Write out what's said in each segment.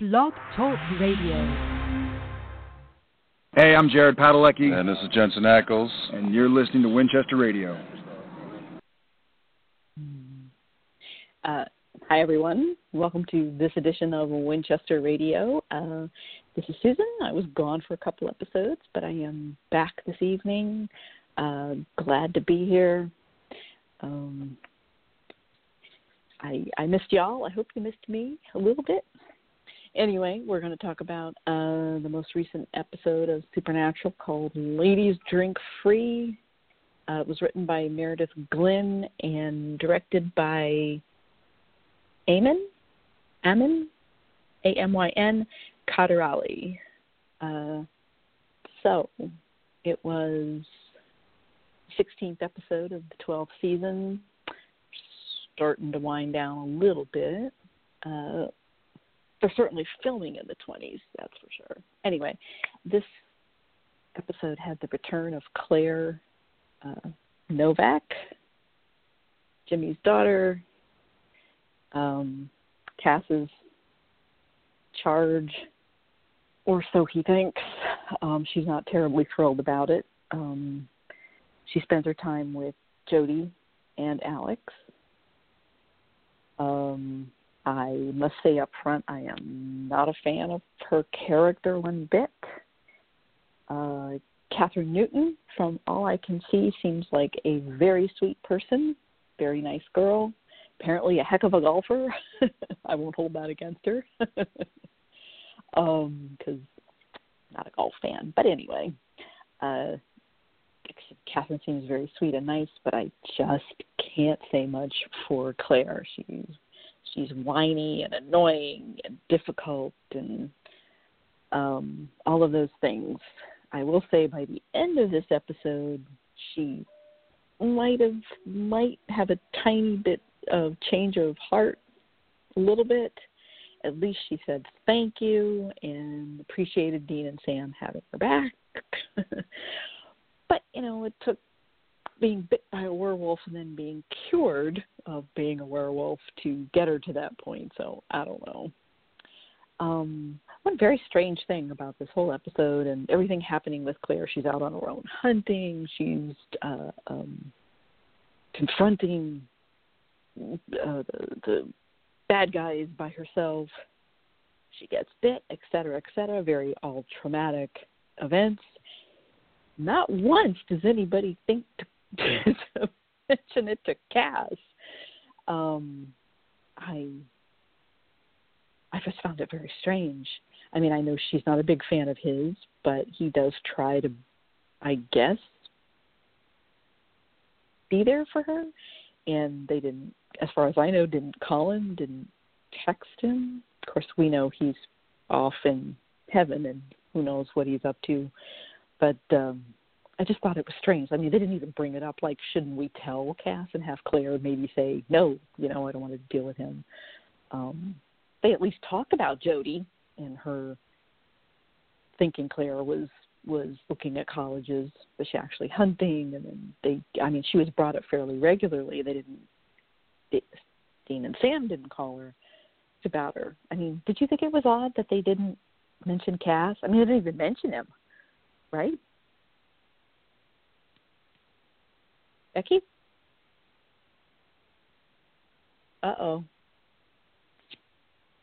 Blog Talk Radio. Hey, I'm Jared Padalecki. And this is Jensen Ackles. And you're listening to Winchester Radio. Uh, hi, everyone. Welcome to this edition of Winchester Radio. Uh, this is Susan. I was gone for a couple episodes, but I am back this evening. Uh, glad to be here. Um, I I missed y'all. I hope you missed me a little bit. Anyway, we're going to talk about uh, the most recent episode of Supernatural called Ladies Drink Free. Uh, it was written by Meredith Glynn and directed by Amon, Amon, A M Y N, Kaderali. Uh, so it was 16th episode of the 12th season, starting to wind down a little bit. Uh, they're certainly filming in the 20s, that's for sure. Anyway, this episode had the return of Claire uh, Novak, Jimmy's daughter, um, Cass's charge, or so he thinks. Um, she's not terribly thrilled about it. Um, she spends her time with Jody and Alex. Um, I must say up front, I am not a fan of her character one bit. Uh, Kathryn Newton, from all I can see, seems like a very sweet person, very nice girl, apparently a heck of a golfer. I won't hold that against her. um, because not a golf fan. But anyway, uh, Kathryn seems very sweet and nice, but I just can't say much for Claire. She's she's whiny and annoying and difficult and um all of those things. I will say by the end of this episode she might have might have a tiny bit of change of heart a little bit. At least she said thank you and appreciated Dean and Sam having her back. but, you know, it took being bit by a werewolf and then being cured of being a werewolf to get her to that point. So I don't know. Um, one very strange thing about this whole episode and everything happening with Claire. She's out on her own hunting. She's uh, um, confronting uh, the, the bad guys by herself. She gets bit, et cetera, et cetera. Very all traumatic events. Not once does anybody think to to mention it to Cass. Um, I I just found it very strange. I mean, I know she's not a big fan of his, but he does try to, I guess, be there for her. And they didn't, as far as I know, didn't call him, didn't text him. Of course, we know he's off in heaven, and who knows what he's up to. But um, I just thought it was strange. I mean, they didn't even bring it up. Like, shouldn't we tell Cass and have Claire maybe say, no, you know, I don't want to deal with him. Um, they at least talked about Jody and her thinking Claire was was looking at colleges, was she actually hunting? And then they, I mean, she was brought up fairly regularly. They didn't, they, Dean and Sam didn't call her about her. I mean, did you think it was odd that they didn't mention Cass? I mean, they didn't even mention him, right? Becky? Uh oh.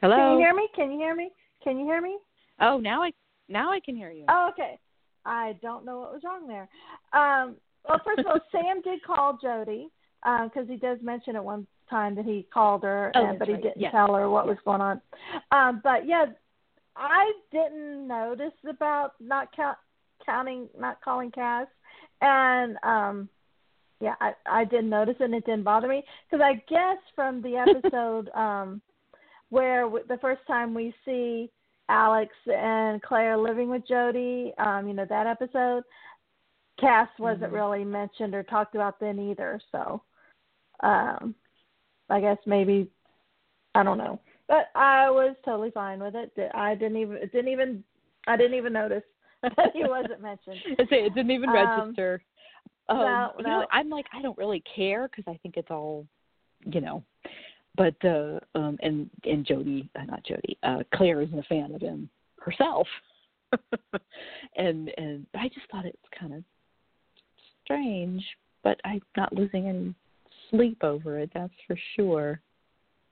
Hello. Can you hear me? Can you hear me? Can you hear me? Oh, now I now I can hear you. Oh, okay. I don't know what was wrong there. Um, well, first of all, Sam did call Jody because uh, he does mention at one time that he called her, oh, and, but he didn't yes. tell her what yes. was going on. Um, but yeah, I didn't notice about not count, counting, not calling Cass, and um, yeah, I I didn't notice it and it didn't bother me because I guess from the episode um where w- the first time we see Alex and Claire living with Jody, um, you know that episode, Cass wasn't mm-hmm. really mentioned or talked about then either. So, um, I guess maybe I don't know, but I was totally fine with it. I didn't even it didn't even I didn't even notice that he wasn't mentioned. it didn't even Um, register. Um, no, you no. know, I'm like, I don't really care because I think it's all, you know, but uh, um, and and Jody, uh, not Jody, uh, Claire isn't a fan of him herself, and and I just thought it was kind of strange, but I'm not losing any sleep over it. That's for sure.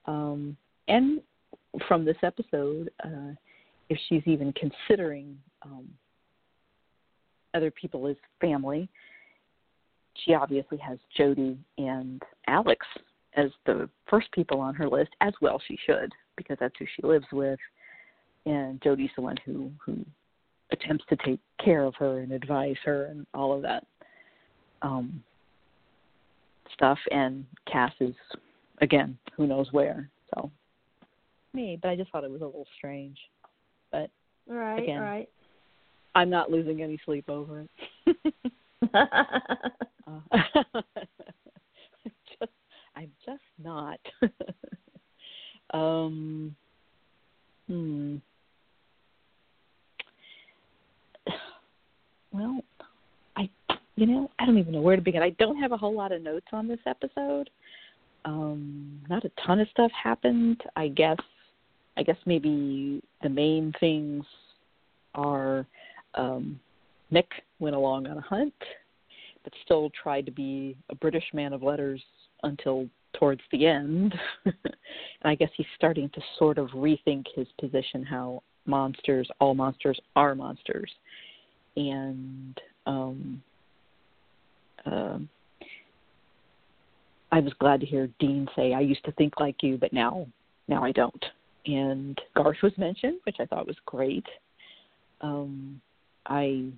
Um, and from this episode, uh, if she's even considering um, other people as family, she obviously has Jody and Alex as the first people on her list, as well she should, because that's who she lives with. And Jody's the one who who attempts to take care of her and advise her and all of that um, stuff. And Cass is again, who knows where. So me, but I just thought it was a little strange. But Right, Again. right. I'm not losing any sleep over it. Uh, just, I'm just not. um, hmm. Well, I, you know, I don't even know where to begin. I don't have a whole lot of notes on this episode. Um, not a ton of stuff happened. I guess. I guess maybe the main things are um, Mick went along on a hunt but still tried to be a British man of letters until towards the end. and I guess he's starting to sort of rethink his position how monsters, all monsters are monsters. And um, um I was glad to hear Dean say, "I used to think like you, but now, now I don't." And Garth was mentioned, which I thought was great. Um, I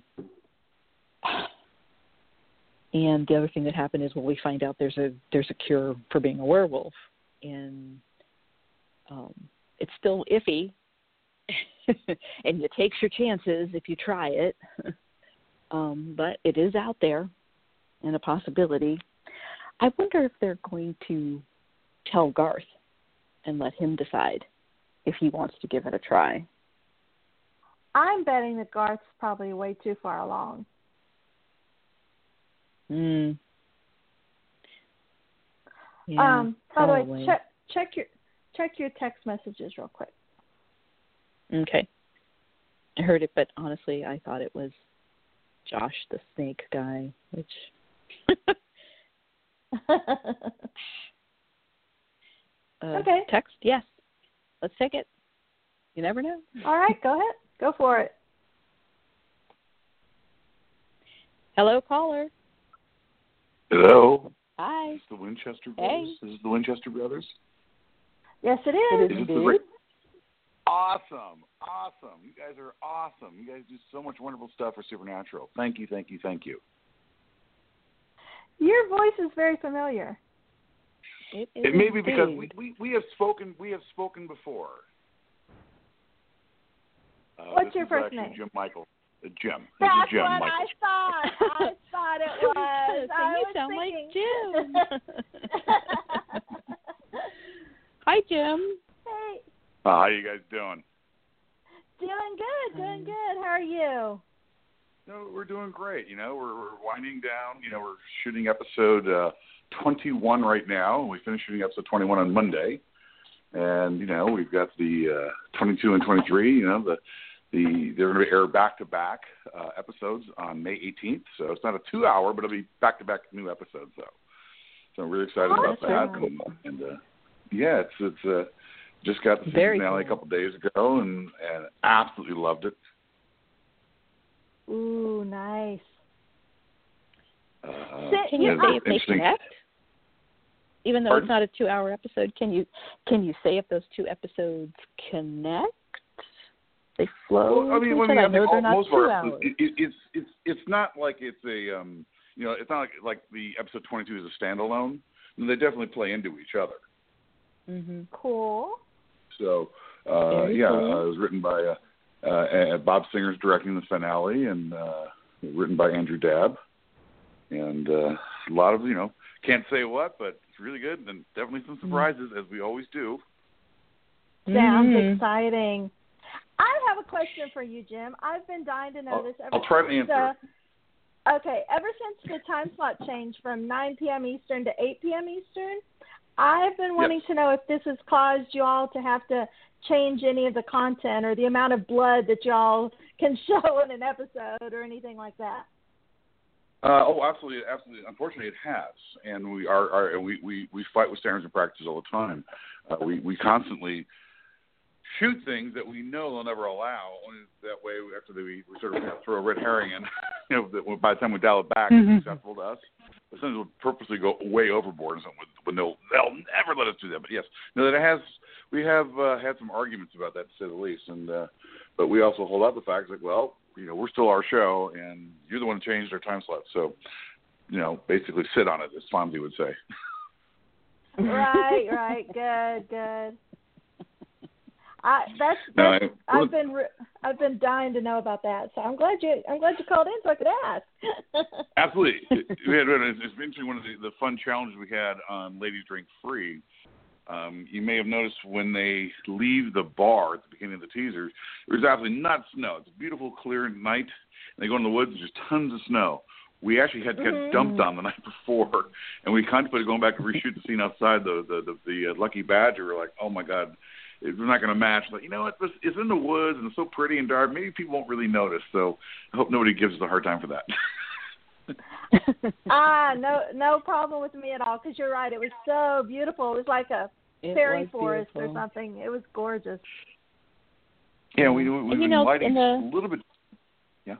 and the other thing that happened is when we find out there's a there's a cure for being a werewolf, and um, it's still iffy, and you takes your chances if you try it. um, but it is out there, and a possibility. I wonder if they're going to tell Garth and let him decide if he wants to give it a try. I'm betting that Garth's probably way too far along. Mm. Yeah, um, by the way, check check your check your text messages real quick. Okay. I heard it, but honestly, I thought it was Josh the snake guy, which uh, Okay. text, yes. Let's take it. You never know. All right, go ahead. Go for it. Hello, caller. Hello. Hi. Is the Winchester Hey. Brothers? Is the Winchester Brothers? Yes, it It is. is Is this the Awesome. Awesome. You guys are awesome. You guys do so much wonderful stuff for Supernatural. Thank you, thank you, thank you. Your voice is very familiar. It, is It may be because we, we, we have spoken we have spoken before. Uh, What's this your is first name? Jim Michael. Uh, Jim. This That's is Jim what Michael. I thought. I thought it was. So I you was sound thinking. like Jim. Hi, Jim. hey, Uh, how you guys doing? doing good, doing Um, good. How are you? No, we're doing great. You know, we're, we're winding down. You know, we're shooting episode uh, 21 right now. We finished shooting episode 21 on Monday, and you know, we've got the uh, 22 and 23. You know, the the they're going to air back to back episodes on May 18th. So it's not a two hour, but it'll be back to back new episodes though. So I'm really excited Oh, about that. And, and uh, yeah, it's it's uh, just got the Very finale cool. a couple days ago, and and absolutely loved it. Ooh, nice. Uh, Can you and say it's if they interesting- connect? Even though Pardon? it's not a two-hour episode, can you can you say if those two episodes connect? They flow. Well, I mean, into I mean, other? I know think they're all, not most of two our hours. it, it, it's it's it's not like it's a um you know it's not like, like the episode 22 is a standalone. They definitely play into each other. hmm Cool. So uh, yeah, cool. uh, it was written by uh, uh, uh, Bob Singer's directing the finale, and uh, written by Andrew Dabb, and uh, a lot of you know can't say what, but it's really good, and definitely some Mm-hmm. surprises as we always do. Sounds Mhm. exciting. I have a question for you, Jim. I've been dying to know I'll, this ever I'll try to since answer. the- okay, ever since the time slot changed from 9 p.m. Eastern to 8 p.m. Eastern, I've been wanting to know if this has caused you all to have to change any of the content or the amount of blood that y'all can show in an episode or anything like that. Uh, oh, absolutely, absolutely. Unfortunately, it has, and we are, are we, we we fight with standards and practices all the time. Uh, we we constantly shoot things that we know they'll never allow. Only that way, after we, we sort of throw a red herring in, you know, that by the time we dial it back, Mhm. it's acceptable to us. But sometimes we'll purposely go way overboard, and something when they'll they'll never let us do that. But yes, no, that it has. We have uh, had some arguments about that, to say the least, and uh, but we also hold out the fact like, well, you know, we're still our show, and you're the one who changed our time slot, so you know, basically sit on it, as Fonzie would say. right, right, good, good. I that's, No, that's I- I've been re- I've been dying to know about that. So I'm glad you I'm glad you called in so I could ask. Absolutely. had, it's it's interesting. One of the, the fun challenges we had on Ladies Drink Free. Um, you may have noticed when they leave the bar at the beginning of the teaser, there's absolutely not snow. It's a beautiful, clear night. And they go in the woods. and There's tons of snow. We actually had got Mhm. dumped on the night before, and we contemplated going back and reshoot the scene outside the the the, the uh, Lucky Badger. We're like, oh my god, it's not going to match. But you know what? It's, it's in the woods and it's so pretty and dark. Maybe people won't really notice. So I hope nobody gives us a hard time for that. ah, no no problem with me at all because you're right. It was so beautiful. It was like a It fairy was forest or something. It was gorgeous. Yeah, we we we've you been know, lighting in the- a little bit. Yeah,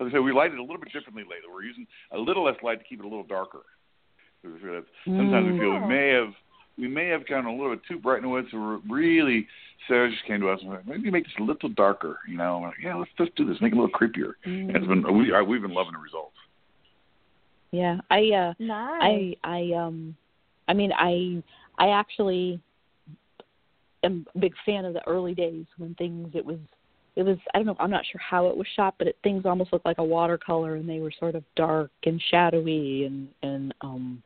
as I said, we light it a little bit differently lately. We're using a little less light to keep it a little darker. Sometimes we feel we Mm. may have we may have gone a little bit too bright in the woods. So we're really Sarah just came to us and went, maybe make this a little darker. You know, I'm like, yeah, let's let's do this, make it a little creepier. And it's been we I, we've been loving the results. Yeah, I uh Nice. I I um I mean I I actually am a big fan of the early days when things it was it was I don't know I'm not sure how it was shot but it, things almost looked like a watercolor and they were sort of dark and shadowy and and um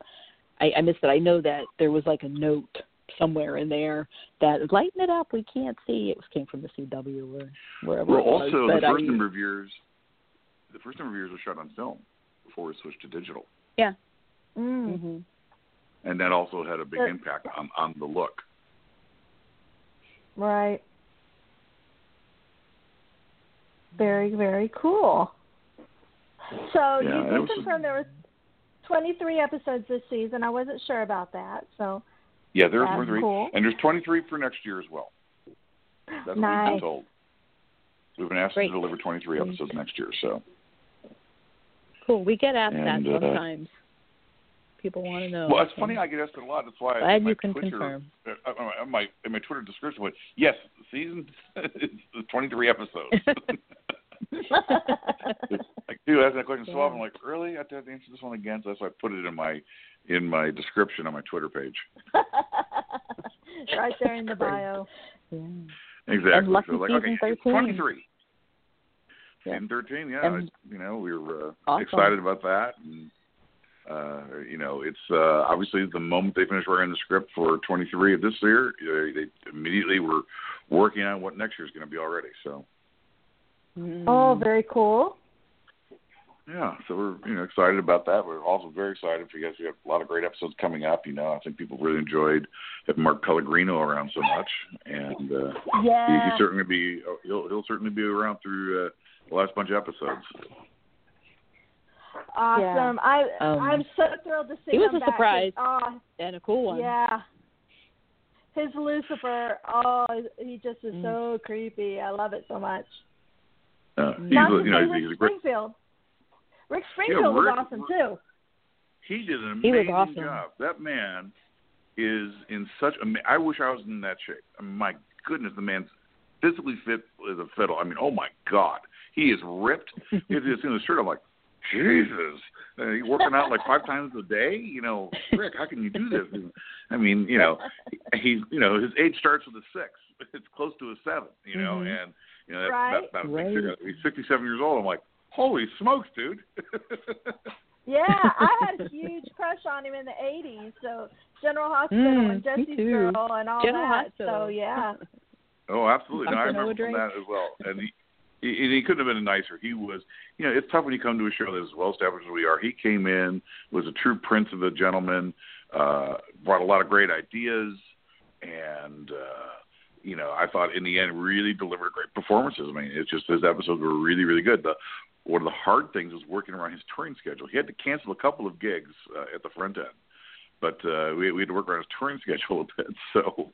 I, I missed it. I know that there was like a note somewhere in there that lighten it up we can't see it was came from the CW or wherever Well, it was, also the first I, number of years, the first number of years was shot on film before we switched to digital, yeah Mm. mhm and that also had a big impact on on the look. Right. Very, very cool. So Yeah, you did was- confirm there was 23 episodes this season. I wasn't sure about that. So Yeah, there's That's 23, cool. and there's 23 for next year as well. That's what we've nice. been told. We've been asked Great. to deliver 23 episodes next year, so cool we get asked And, that uh, sometimes people want to know well, it's funny. I get asked it a lot. That's why Glad my you can Twitter, confirm. uh, uh, uh, my in my Twitter description went, yes, season is 23 episodes. like, dude, ask that question so often. I'm like, really? I have to answer this one again. So that's why I put it in my in my description on my Twitter page. right there in the bio. Yeah. Exactly. lucky so like, okay, 13. 23. Yeah. Season 13, yeah. And- I- you know, we were uh, Awesome. excited about that. And, uh, you know, it's uh, obviously the moment they finished writing the script for 23 of this year, uh, they immediately were working on what next year's going to be already. So, Mm. Oh, very cool. yeah, so we're, you know, excited about that. We're also very excited for you guys. We have a lot of great episodes coming up. You know, I think people really enjoyed having Mark Pellegrino around so much. And, uh, he, Yeah. he's certainly be he'll he'll certainly be around through uh, the last bunch of episodes. Awesome. I Um, I'm so thrilled to see he was him a back. surprise. Oh, and a cool one. yeah. His Lucifer, oh, he just is Mm. so creepy. I love it so much. Uh, he's a, you know he's, he's a great. Springfield. Rick Springfield Rick- was awesome too. He did an He was amazing awesome. job. That man is in such. a. I wish I was in that shape. My goodness, the man's physically fit as a fiddle. I mean, oh my God, he is ripped. He's in the shirt, I'm like, Jesus, uh, you working out like five times a day? You know, Rick, how can you do this? I mean, you know, he's you know his age starts with a six. It's close to a seven. You know, Mhm. and you know that's Right. that, that's Right. big figure. He's 67 years old. I'm like, holy smokes, dude. Yeah, I had a huge crush on him in the '80s. So General Hospital Mm, and me Jesse's. Girl and all General that. Hospital. So yeah, Oh, absolutely. No, I remember from that as well. And he, he, he couldn't have been nicer. He was, you know, it's tough when you come to a show that's as well established as we are. He came in, was a true prince of a gentleman, uh, brought a lot of great ideas, and uh, you know, I thought in the end really delivered great performances. I mean, it's just his episodes were really, really good. The one of the hard things was working around his touring schedule. He had to cancel a couple of gigs uh, at the front end, but uh, we, we had to work around his touring schedule a bit. So,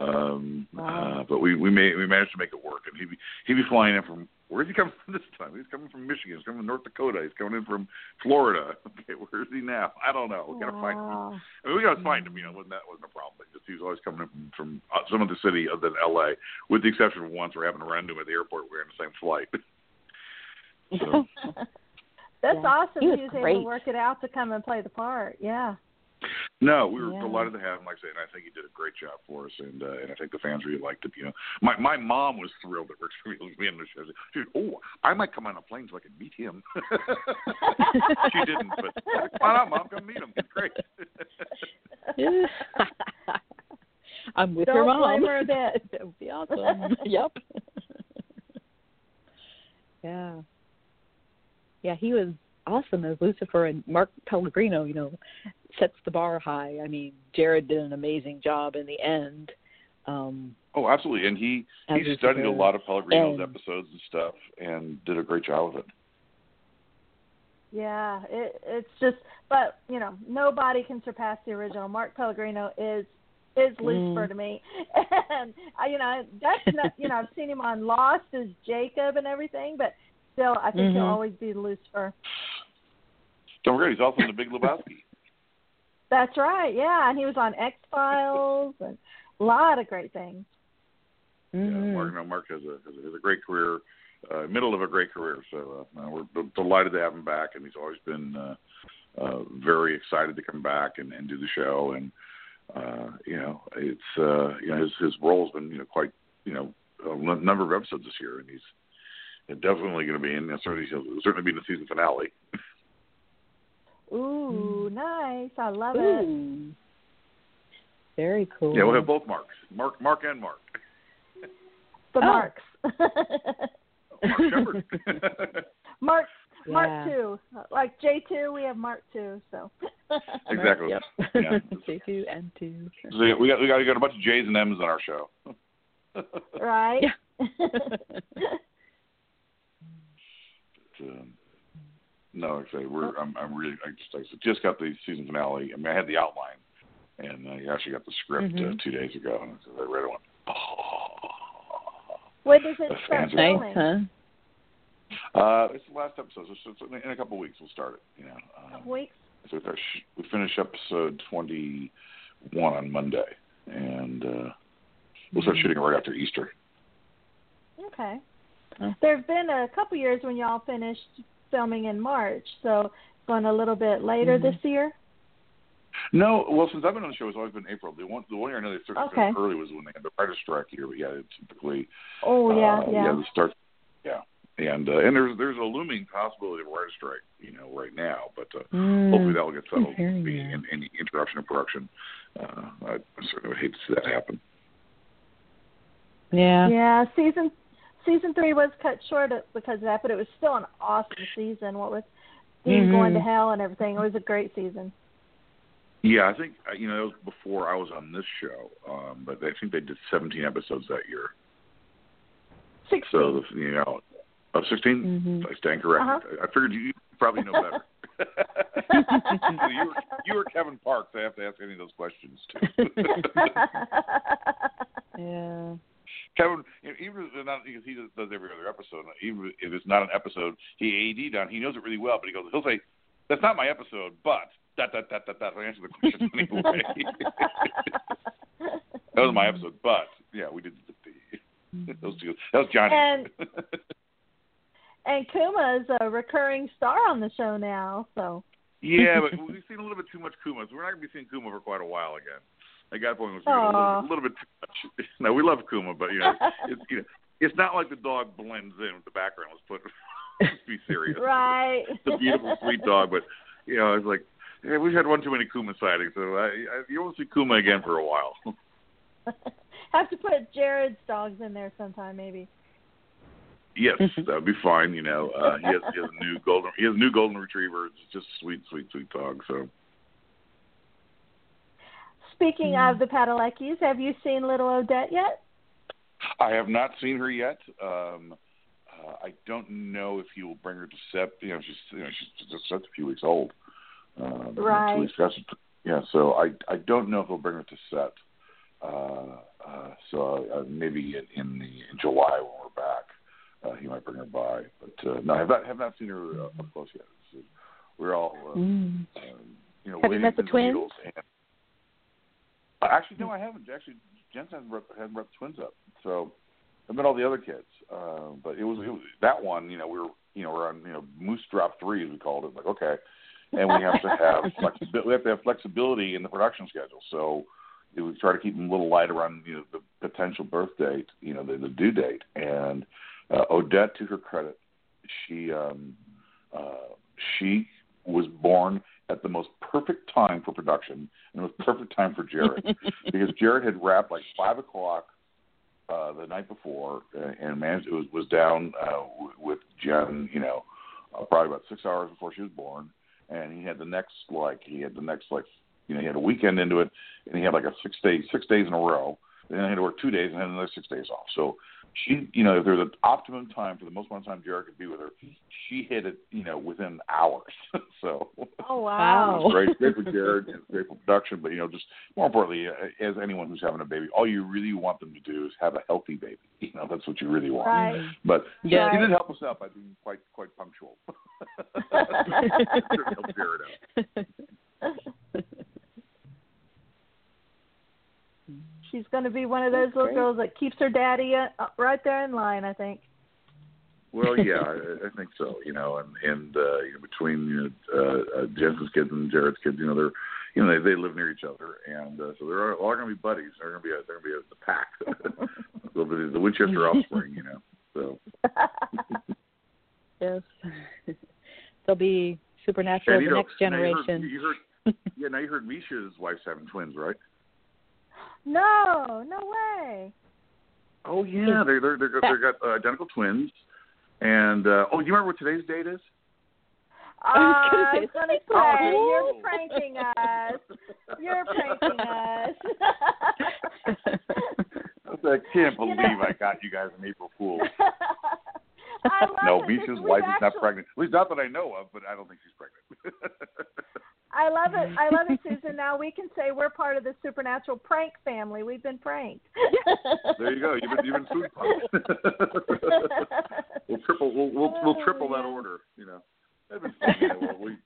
um, Wow. uh, but we we made we managed to make it work. And he'd be he'd be flying in from where's he coming from this time? He's coming from Michigan. He's coming from North Dakota. He's coming in from Florida. Okay, where is he now? I don't know. We gotta find him. I mean, we gotta find him. You know, wasn't that wasn't a problem. But just he was always coming in from, from uh, some other city other than L.A. With the exception of once we're having to run into him at the airport. We were on the same flight. So, That's Yeah. awesome. He was able great. to work it out to come and play the part. Yeah. No, we were Yeah. delighted to have him. Like I said, and I think he did a great job for us, and uh, and I think the fans really liked it. You know, my my mom was thrilled that Rick Springfield was being on the show. She said, "Oh, I might come on a plane so I can meet him." she didn't, but come on out, mom, come meet him. He's great. I'm with Don't your mom. blame her a bit. that would be awesome. yep. yeah. Yeah, he was awesome as Lucifer and Mark Pellegrino, you know, sets the bar high. I mean, Jared did an amazing job in the end. Um oh, absolutely, and he he studied a lot of Pellegrino's And- episodes and stuff, and did a great job of it. Yeah, it, it's just, but you know, nobody can surpass the original. Mark Pellegrino is is Lucifer Mm. to me, and I, you know that's not, you know I've seen him on Lost as Jacob and everything, but still I think he'll Mhm. always be Lucifer. Don't forget, he's also in The Big Lebowski. That's right, yeah, and he was on X Files and a lot of great things. Yeah, mhm. Mark, no, Mark has a has a, has a great career, uh, middle of a great career. So uh, we're d- delighted to have him back, and he's always been uh, uh, very excited to come back and, and do the show. And uh, you know, it's uh, you know his his role's been you know quite you know a n- number of episodes this year, and he's definitely going to be in. Certainly, he'll certainly be in the season finale. Ooh, nice! I love it. Very cool. Yeah, we'll have both Marks, Mark, Mark and Mark. The Oh. marks. Mark Sheppard. Mark Mark two, like J two, we have Mark two. So exactly. Yep. Yeah. J two and two. So we got we got we got a bunch of J's and M's on our show. right. um, no, like I say we're I'm I'm really I just I just got the season finale. I mean, I had the outline, and I actually got the script uh, Mhm. two days ago, and so I read it. and Went, oh. when does it The start fans are- Nice, huh? Uh, it's the last episode, so it's in a couple of weeks we'll start it. You know, um, Weeks. so we, start sh- we finish episode twenty one on Monday, and uh, we'll start shooting right after Easter. Okay. Huh. There have been a couple years when y'all finished filming in March, so going a little bit later Mhm. this year. No, well, since I've been on the show, it's always been April. The one, the one year I know they started Okay. early was when they had the writer's strike here, but yeah, it's typically Oh yeah, uh, yeah. the start, yeah, and uh, and there's there's a looming possibility of a writer's strike, you know, right now, but uh, Mm. hopefully that will get settled. hearing Being in, any interruption of production, uh, I certainly would hate to see that happen. Yeah. Yeah, season season three was cut short because of that, but it was still an awesome season. What with Dean Mhm. going to hell and everything, it was a great season. Yeah, I think uh, you know that was before I was on this show, um, but I think they did 17 episodes that year. Sixteen. So you know, oh, 16. Mhm. I stand corrected. Uh-huh. I figured you probably know better. you, were, you were Kevin Parks. I have to ask any of those questions too. yeah. Kevin, even if it's not because he does every other episode. Even if it's not an episode, he AD'd on. He knows it really well, but he goes, he'll say, "That's not my episode," but that that that that that. I answer the question anyway. that was my episode, but yeah, we did the, the those two. That was Johnny. And- and Kuma is a recurring star on the show now, so yeah, but we've seen a little bit too much Kuma, so we're not going to be seeing Kuma for quite a while again. I got a point was a little, a little bit too much. No, we love Kuma, but you know, it's you know, it's not like the dog blends in with the background. Let's put let's be serious. right. It's a beautiful, sweet dog, but you know, it's like yeah, we've had one too many Kuma sightings, so I, I, you won't see Kuma again for a while. Have to put Jared's dogs in there sometime, maybe. yes, that would be fine. You know, uh, he has he has a new golden he has a new golden retriever. It's just a sweet, sweet, sweet dog. So Speaking Mm. of the Padaleckies, have you seen little Odette yet? I have not seen her yet. Um, uh, I don't know if he will bring her to set. You know, she's you know she's just, just a few weeks old. Um, Right. weeks Yeah, so I I don't know if he'll bring her to set. Uh, uh, so uh, maybe in, in the in July when we're back, uh, he might bring her by. But uh, no, I have not have not seen her uh, up close yet. So we're all uh, Mm. um, you know Have you waiting met the for twins? And, uh, actually, no, I haven't. Actually, Jen hasn't brought, hasn't brought the twins up. So I've met all the other kids, uh, but it was, it was that one. You know, we were you know we're on you know Moose Drop Three as we called it. Like okay, and we have to have flexibility. We have to have flexibility in the production schedule. So it we try to keep them a little light around you know the potential birth date, you know the, the due date. And uh, Odette, to her credit, she um, uh, she was born at the most perfect time for production and the most perfect time for Jared because Jared had wrapped like five o'clock uh, the night before uh, and managed it was was down uh, with Jen, you know, uh, probably about six hours before she was born, and he had the next like he had the next like you know he had a weekend into it, and he had like a six day six days in a row. Then I had to work two days and then another six days off. So she, you know, if there's an optimum time for the most amount of time Jared could be with her, she hit it, you know, within hours. so Oh Wow. it's great, great for Jared, and it's great for production. But you know, just more importantly, uh, as anyone who's having a baby, all you really want them to do is have a healthy baby. You know, that's what you really want. Right. But Yeah. he did help us out by being quite quite punctual. Helped Jared out. She's going to be one of those That's little great. girls that keeps her daddy uh, right there in line. I think. Well, yeah, I, I think so. You know, and and uh, you know, between you know, uh, uh, Jensen's kids and Jared's kids, you know, they're you know they, they live near each other, and uh, so they're all going to be buddies. They're going to be a, they're going to be a, the pack, They'll be the Winchester offspring. You know, so. yes. They'll be supernatural And, of you the next now you generation. heard- You heard, yeah, now you heard Misha's wife's having twins, right? No, no way. Oh yeah, they're they're they're, they're got uh, identical twins. And uh, oh, do you remember what today's date is? Uh, was gonna I say, was going to Oh. say, you're pranking us. You're pranking us. I can't You believe know- I got you guys an April Fool. No, it Misha's wife is not pregnant. At least not that I know of, but I don't think she's pregnant. I love it. I love it, Susan. Now we can say we're part of the supernatural prank family. We've been pranked. there you go. You've been, you've been food punked. we'll triple. We'll we'll, we'll Oh, triple that order. You know. Been fun. You know, well, we,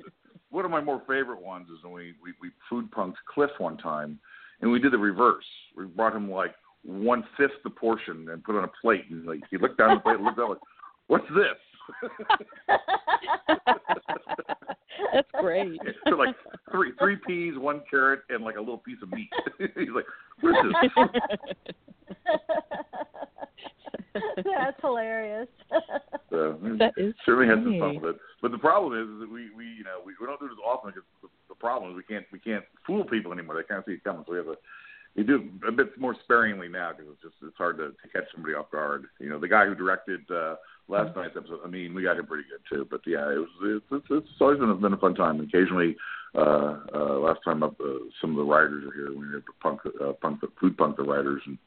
one of my more favorite ones is when we, we we food punked Cliff one time, and we did the reverse. We brought him like one fifth the portion and put on a plate, and like he looked down the plate, and looked up like, "What's this?" That's great. so like three three peas, one carrot, and like a little piece of meat. He's like, "What is this?" That's hilarious. So, That is certainly had some funny. fun with it. But the problem is, is that we, we you know we, we don't do this often because the, the problem is we can't we can't fool people anymore. They can't see it coming. So we have to we do it a bit more sparingly now because it's just it's hard to, to catch somebody off guard. You know, the guy who directed uh, last night's episode, I mean, we got him pretty good too. But yeah, it was it's, it's, it's always been a, been a fun time. Occasionally, uh, uh, last time up, uh, some of the writers are here. We had to punk uh, punk the food punk the writers and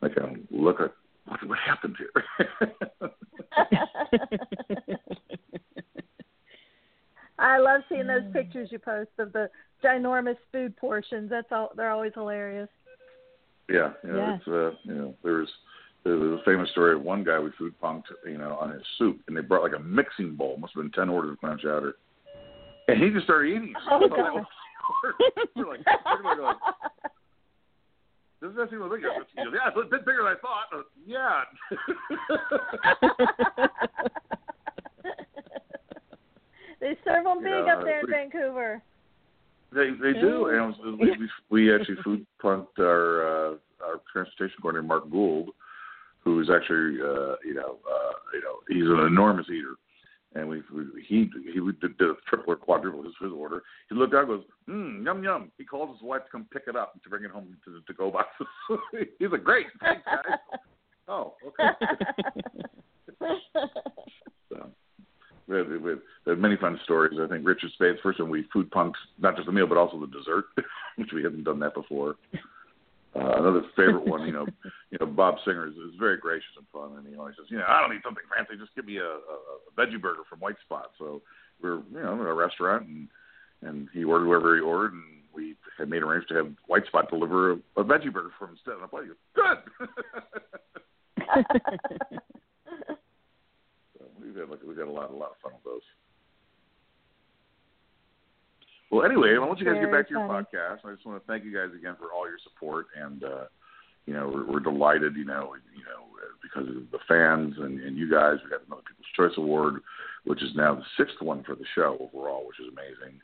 like uh, look at what what happened here. I love seeing those Mm. pictures you post of the ginormous food portions. That's all. They're always hilarious. Yeah, you know, Yeah. it's uh, you know, there was there was a famous story of one guy we food punked, you know, on his soup, and they brought like a mixing bowl, must have been ten orders of clam chowder, and he just started eating. it. Oh, So God. We're like, we're like, doesn't that seem like bigger? Yeah, it's a bit bigger than I thought. Was, yeah. they serve them big Yeah, up there in we- Vancouver. They they do, and was, we, we we actually food punked our uh, our transportation coordinator Mark Gould, who is actually uh, you know uh, you know he's an enormous eater, and we, we he he did, a triple or quadruple his his order. He looked out and goes, mm, yum yum. He calls his wife to come pick it up and to bring it home to to go boxes. he's like, great, thanks guys. oh, okay. so. We have, we, had, we many fun stories. I think Richard Speight's first one we food punked not just the meal but also the dessert. which we hadn't done that before. Uh, another favorite one, you know, you know, Bob Singer is, is very gracious and fun, and he always says, you know, I don't need something fancy, just give me a, a, a veggie burger from White Spot. So we're, you know, in a restaurant, and and he ordered whatever he ordered, and we had made arrangements to have White Spot deliver a, a veggie burger for him instead. And I'm like, good. so we've had like we've had a lot a lot of fun with those. Well, anyway, I want you guys get back to your podcast. I just want to thank you guys again for all your support, and uh, you know we're, we're delighted. You know, you know because of the fans and, and you guys. We got another People's Choice Award, which is now the sixth one for the show overall, which is amazing.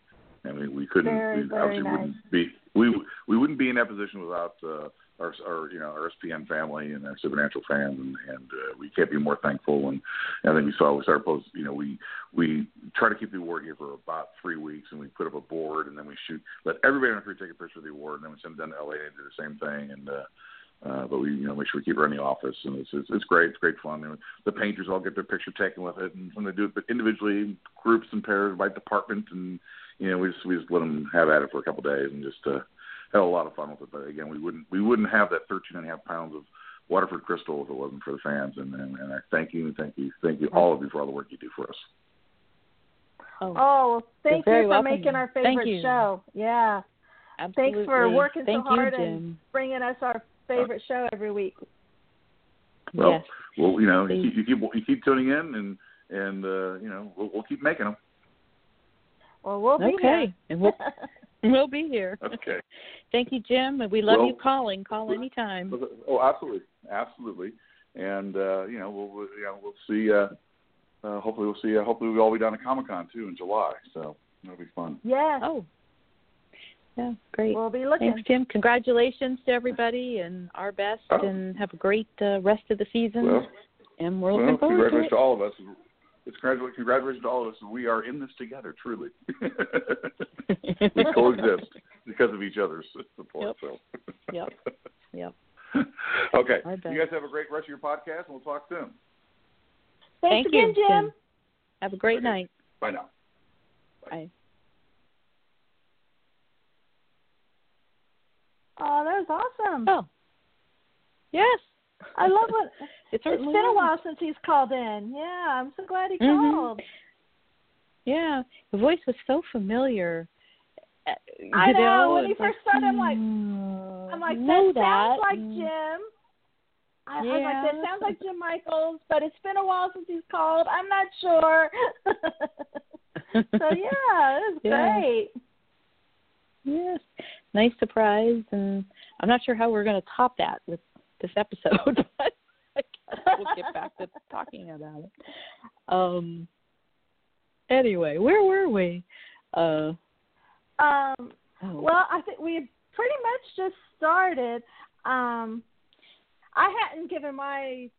I mean, we couldn't Very, we very obviously nice. wouldn't be we we wouldn't be in that position without uh, our, our you know our SPN family and our Supernatural fans, and, and uh, we can't be more thankful. And I think we saw we started post. You know, we we try to keep the award here for about three weeks, and we put up a board, and then we shoot let everybody on the crew take a picture of the award, and then we send it down to LA and do the same thing. And uh, uh, but we, you know, make sure we keep her in the office, and it's it's, it's great. It's great fun. And the painters all get their picture taken with it, and when they do it, but individually, groups and pairs by department, and you know, we just we just let them have at it for a couple of days, and just uh, had a lot of fun with it. But again, we wouldn't we wouldn't have that thirteen and a half pounds of Waterford Crystal if it wasn't for the fans. And and, and I thank you, thank you, thank you all of you for all the work you do for us. Oh, Oh, well, thank You're you for welcome. making our favorite show. Yeah, absolutely. thanks for working Thank so hard you, and bringing us our favorite show every week. Well, yes. well, you know, you keep, you keep you keep tuning in, and and uh, you know, we'll, we'll keep making them. Well, we'll be Okay, and we'll here. we'll be here. Okay. Thank you, Jim, and we love Well- you calling. Call anytime. Oh, absolutely, absolutely. And uh, you know, we'll, we'll you know we'll see. Uh, uh, hopefully, we'll see. Uh, hopefully, we'll all be down at Comic Con too in July. So that'll be fun. yeah, Oh, yeah, great. we'll be looking. Thanks, Jim. Congratulations to everybody, and our best, Oh. and have a great uh, rest of the season. Well, and we're well, looking forward to congratulations it. to all of us. It's congratulations, congratulations to all of us. We are in this together, truly. we coexist because of each other's support. Yep. So. Yep. Yep. okay. You guys have a great rest of your podcast, and we'll talk soon. Thanks Thank again, you, Jim. Have a great Okay. night. Bye now. Bye. Oh, that was awesome. Oh, yes. I love it. It It's been a while since he's called in. Yeah, I'm so glad he Mhm. called. Yeah, the voice was so familiar. Uh, I you know, when he first started, I'm like- "Hmm, I'm like, know that sounds like Mm. Jim. I, I was like, Yeah. that sounds like Jim Michaels, but it's been a while since he's called. I'm not sure. so yeah, it was Yeah. great. Yes, nice surprise, and I'm not sure how we're going to top that with this episode, but I guess we'll get back to talking about it. Um. Anyway, where were we? Uh. Um, Oh. well, I think we pretty much just started. Um, I hadn't given my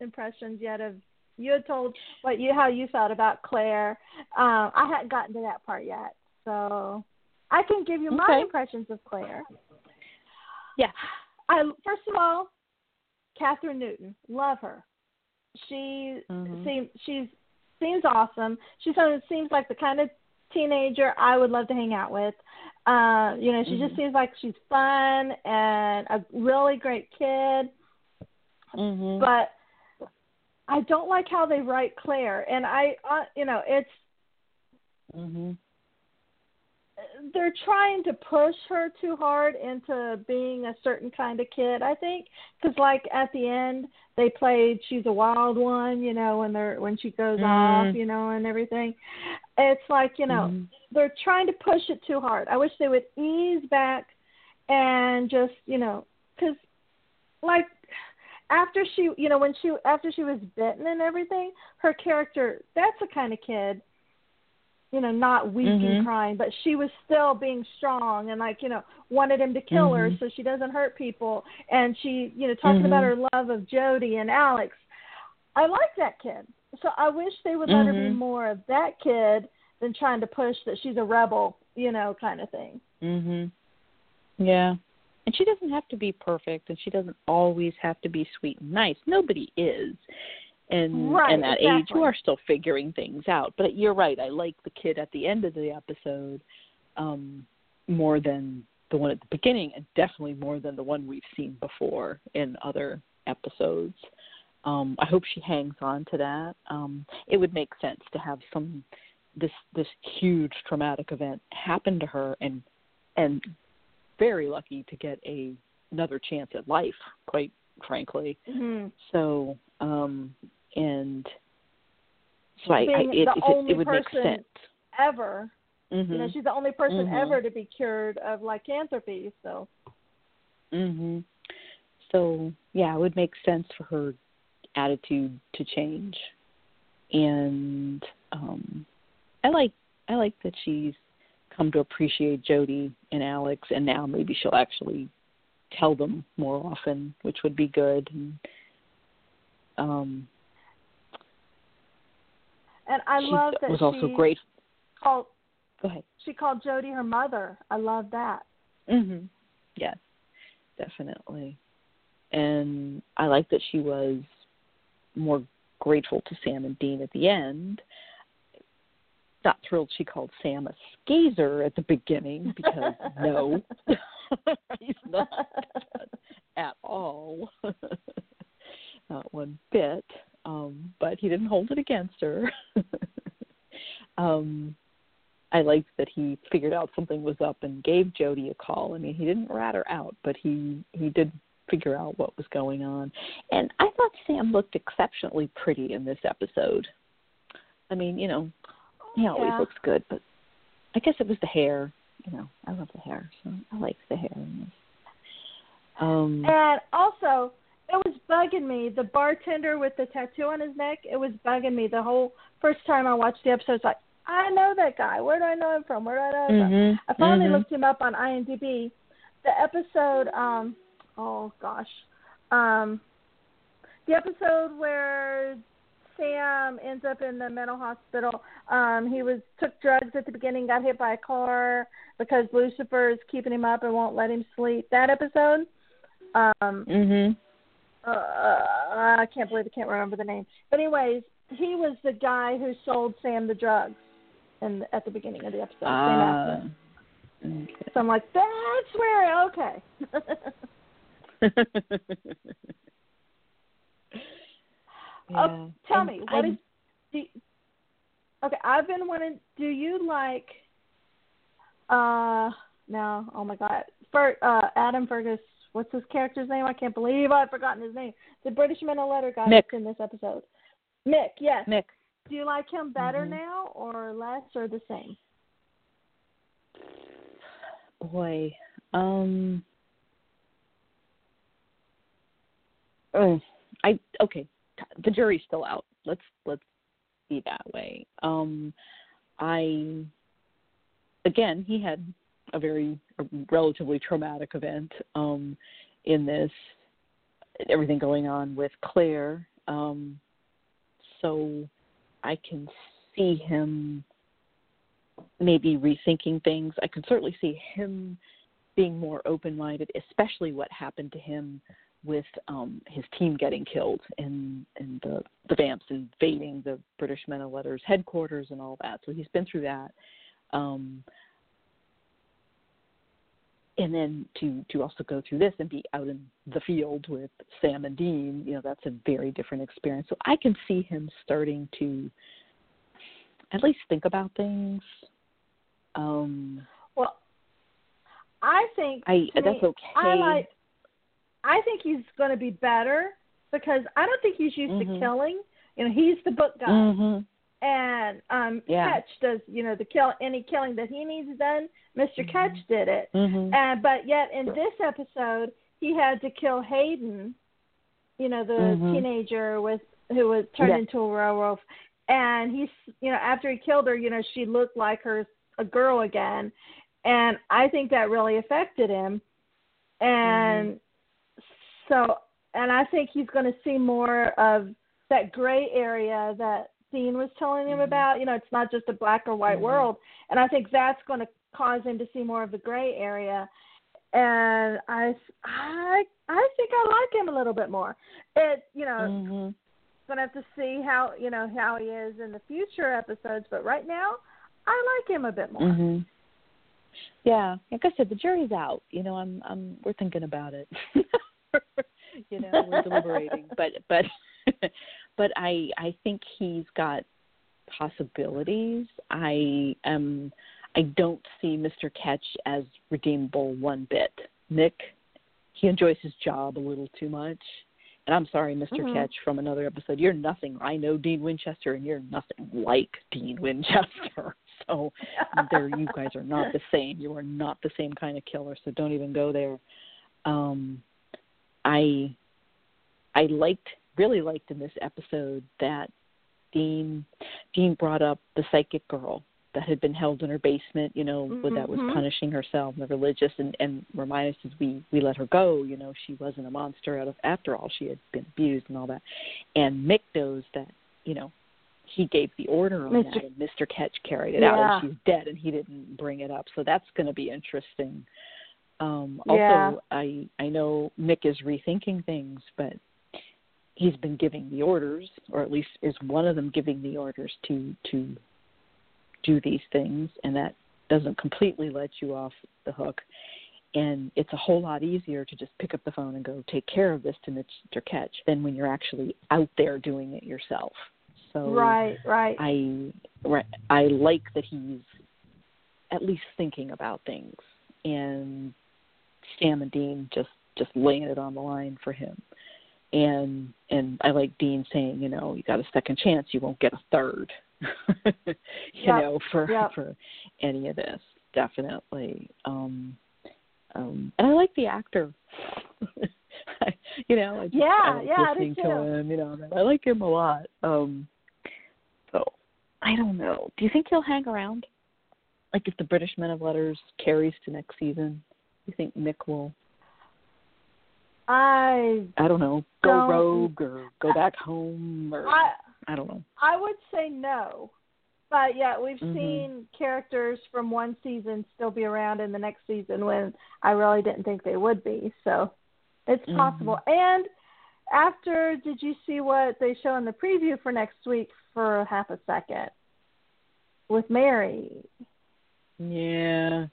impressions yet of you had told what you how you felt about Claire. Um, I hadn't gotten to that part yet, so I can give you my Okay. impressions of Claire. yeah. I first of all, Kathryn Newton, love her. She Mhm. seems she's seems awesome. She sort seems like the kind of teenager I would love to hang out with. Uh, you know, she just Mhm. seems like she's fun and a really great kid. Mhm. But I don't like how they write Claire, and I, uh, you know, it's Mhm. They're trying to push her too hard into being a certain kind of kid i think because like at the end they played she's a wild one you know when they're when she goes Mm. off you know and everything it's like you know Mhm. they're trying to push it too hard i wish they would ease back and just you know because like after she you know when she after she was bitten and everything her character that's the kind of kid you know not weak Mhm. and crying but she was still being strong and like you know wanted him to kill her Mhm. so she doesn't hurt people and she you know talking about Mhm. her love of jody and alex i like that kid so i wish they would let her be Mhm. more of that kid than trying to push that she's a rebel you know kind of thing Mhm. Yeah. And she doesn't have to be perfect and she doesn't always have to be sweet and nice. Nobody is. And Right, and that age exactly. you are still figuring things out. But you're right, I like the kid at the end of the episode um more than the one at the beginning, and definitely more than the one we've seen before in other episodes. Um, I hope she hangs on to that. Um, it would make sense to have some this this huge traumatic event happen to her, and and very lucky to get a another chance at life, quite frankly. Mhm. So, um, and so I, I it, it, it would make sense. Ever, Mm-hmm. you know, she's the only person Mhm. ever to be cured of lycanthropy. So Mhm. So yeah, it would make sense for her attitude to change, and um, I like I like that she's come to appreciate Jody and Alex, and now maybe she'll actually tell them more often, which would be good. And, um, and I she love that She was also she great. called Go ahead. she called Jody her mother. I love that. hmm Yes, definitely. And I like that she was more grateful to Sam and Dean at the end. Not thrilled she called Sam a skeezer at the beginning because no, he's not at all. not one bit. Um, but he didn't hold it against her. um, I liked that he figured out something was up and gave Jody a call. I mean, he didn't rat her out, but he he did figure out what was going on. And I thought Sam looked exceptionally pretty in this episode. I mean, you know, he always Yeah. looks good, but I guess it was the hair. You know, I love the hair, so I like the hair. Um, And also, it was bugging me. The bartender with the tattoo on his neck, it was bugging me the whole first time I watched the episode. It's like, I know that guy. Where do I know him from? Where do I know him from? mhm, I finally mhm. looked him up on IMDb. The episode, um, oh gosh, um, the episode where Sam ends up in the mental hospital. Um, he was took drugs at the beginning, got hit by a car because Lucifer is keeping him up and won't let him sleep. That episode. Um, Mhm. Uh, I can't believe I can't remember the name. But anyways, he was the guy who sold Sam the drugs, in at the beginning of the episode. Ah, okay. So I'm like, that's where okay. yeah. Oh, tell And me, what I- is? Do, okay, I've been wanting. Do you like? Uh, no. Oh my God, Fer, uh, Adam Fergus. What's his character's name? I can't believe I've forgotten his name. The British Men of Letter guy Mick. in this episode. Mick, yes. Mick. Do you like him better Mhm. now, or less, or the same? boy um oh, i okay the jury's still out let's let's be that way um i again he had a very a relatively traumatic event um in this everything going on with claire um so i can see him maybe rethinking things. I can certainly see him being more open minded, especially what happened to him with um his team getting killed and and the the vamps invading the British Men of Letters headquarters and all that. So he's been through that. Um and then to to also go through this and be out in the field with Sam and Dean, you know, that's a very different experience. So I can see him starting to at least think about things. Um, Well, I think I that's me, okay. I like. I think he's going to be better because I don't think he's used Mhm. to killing. You know, he's the book guy, Mhm. And um Yeah. Ketch does you know the kill any killing that he needs done. mister Mhm. Ketch did it, Mhm. and but yet in this episode he had to kill Hayden. You know, the Mhm. teenager with who was turned Yeah. into a werewolf, and he's you know after he killed her, you know she looked like her a girl again, and I think that really affected him, and so and I think he's going to see more of that gray area that Dean was telling him Mhm. about. You know, it's not just a black or white Mhm. world, and I think that's going to cause him to see more of the gray area. And I, I, I think I like him a little bit more. It, you know, Mhm. gonna have to see how you know how he is in the future episodes, but right now, I like him a bit more. Mhm. yeah, like I said, the jury's out. You know, I'm I'm we're thinking about it. you know, we're deliberating, but but but I I think he's got possibilities. I am I don't see Mr. Ketch as redeemable one bit. Nick, he enjoys his job a little too much. And I'm sorry, mister Mhm. Ketch, from another episode. You're nothing. I know Dean Winchester, and you're nothing like Dean Winchester. So there, you guys are not the same. You are not the same kind of killer. So don't even go there. Um, I, I liked, really liked in this episode that Dean, Dean brought up the psychic girl that had been held in her basement, you know, mm that was Mhm. punishing herself, the religious, and and us as we we let her go, you know, she wasn't a monster out of after all, she had been abused and all that. And Mick knows that, you know, he gave the order on Mr. that, and Mr. Ketch carried it out, and she's dead, and he didn't bring it up. So that's going to be interesting. Um, Yeah. also, I I know Mick is rethinking things, but he's been giving the orders, or at least is one of them giving the orders to to do these things, and that doesn't completely let you off the hook. And it's a whole lot easier to just pick up the phone and go take care of this to Mr. Ketch than when you're actually out there doing it yourself. So right, right. I right, I like that he's at least thinking about things, and Sam and Dean just just laying it on the line for him. And and I like Dean saying, you know, you got a second chance, you won't get a third. you Yep, know, for yep. for any of this, definitely. Um, um, and I like the actor. I, you know, I just, Yeah, I like yeah, listening to him. You know, I like him a lot. Um, so I don't know. Do you think he'll hang around? Like if the British Men of Letters carries to next season, do you think Mick will? I I don't know, go Don't- rogue or go back home or I I don't know. I would say no. But yeah, we've Mhm. seen characters from one season still be around in the next season when I really didn't think they would be. So it's Mhm. possible. And after did you see what they show in the preview for next week for half a second? With Mary. Yeah.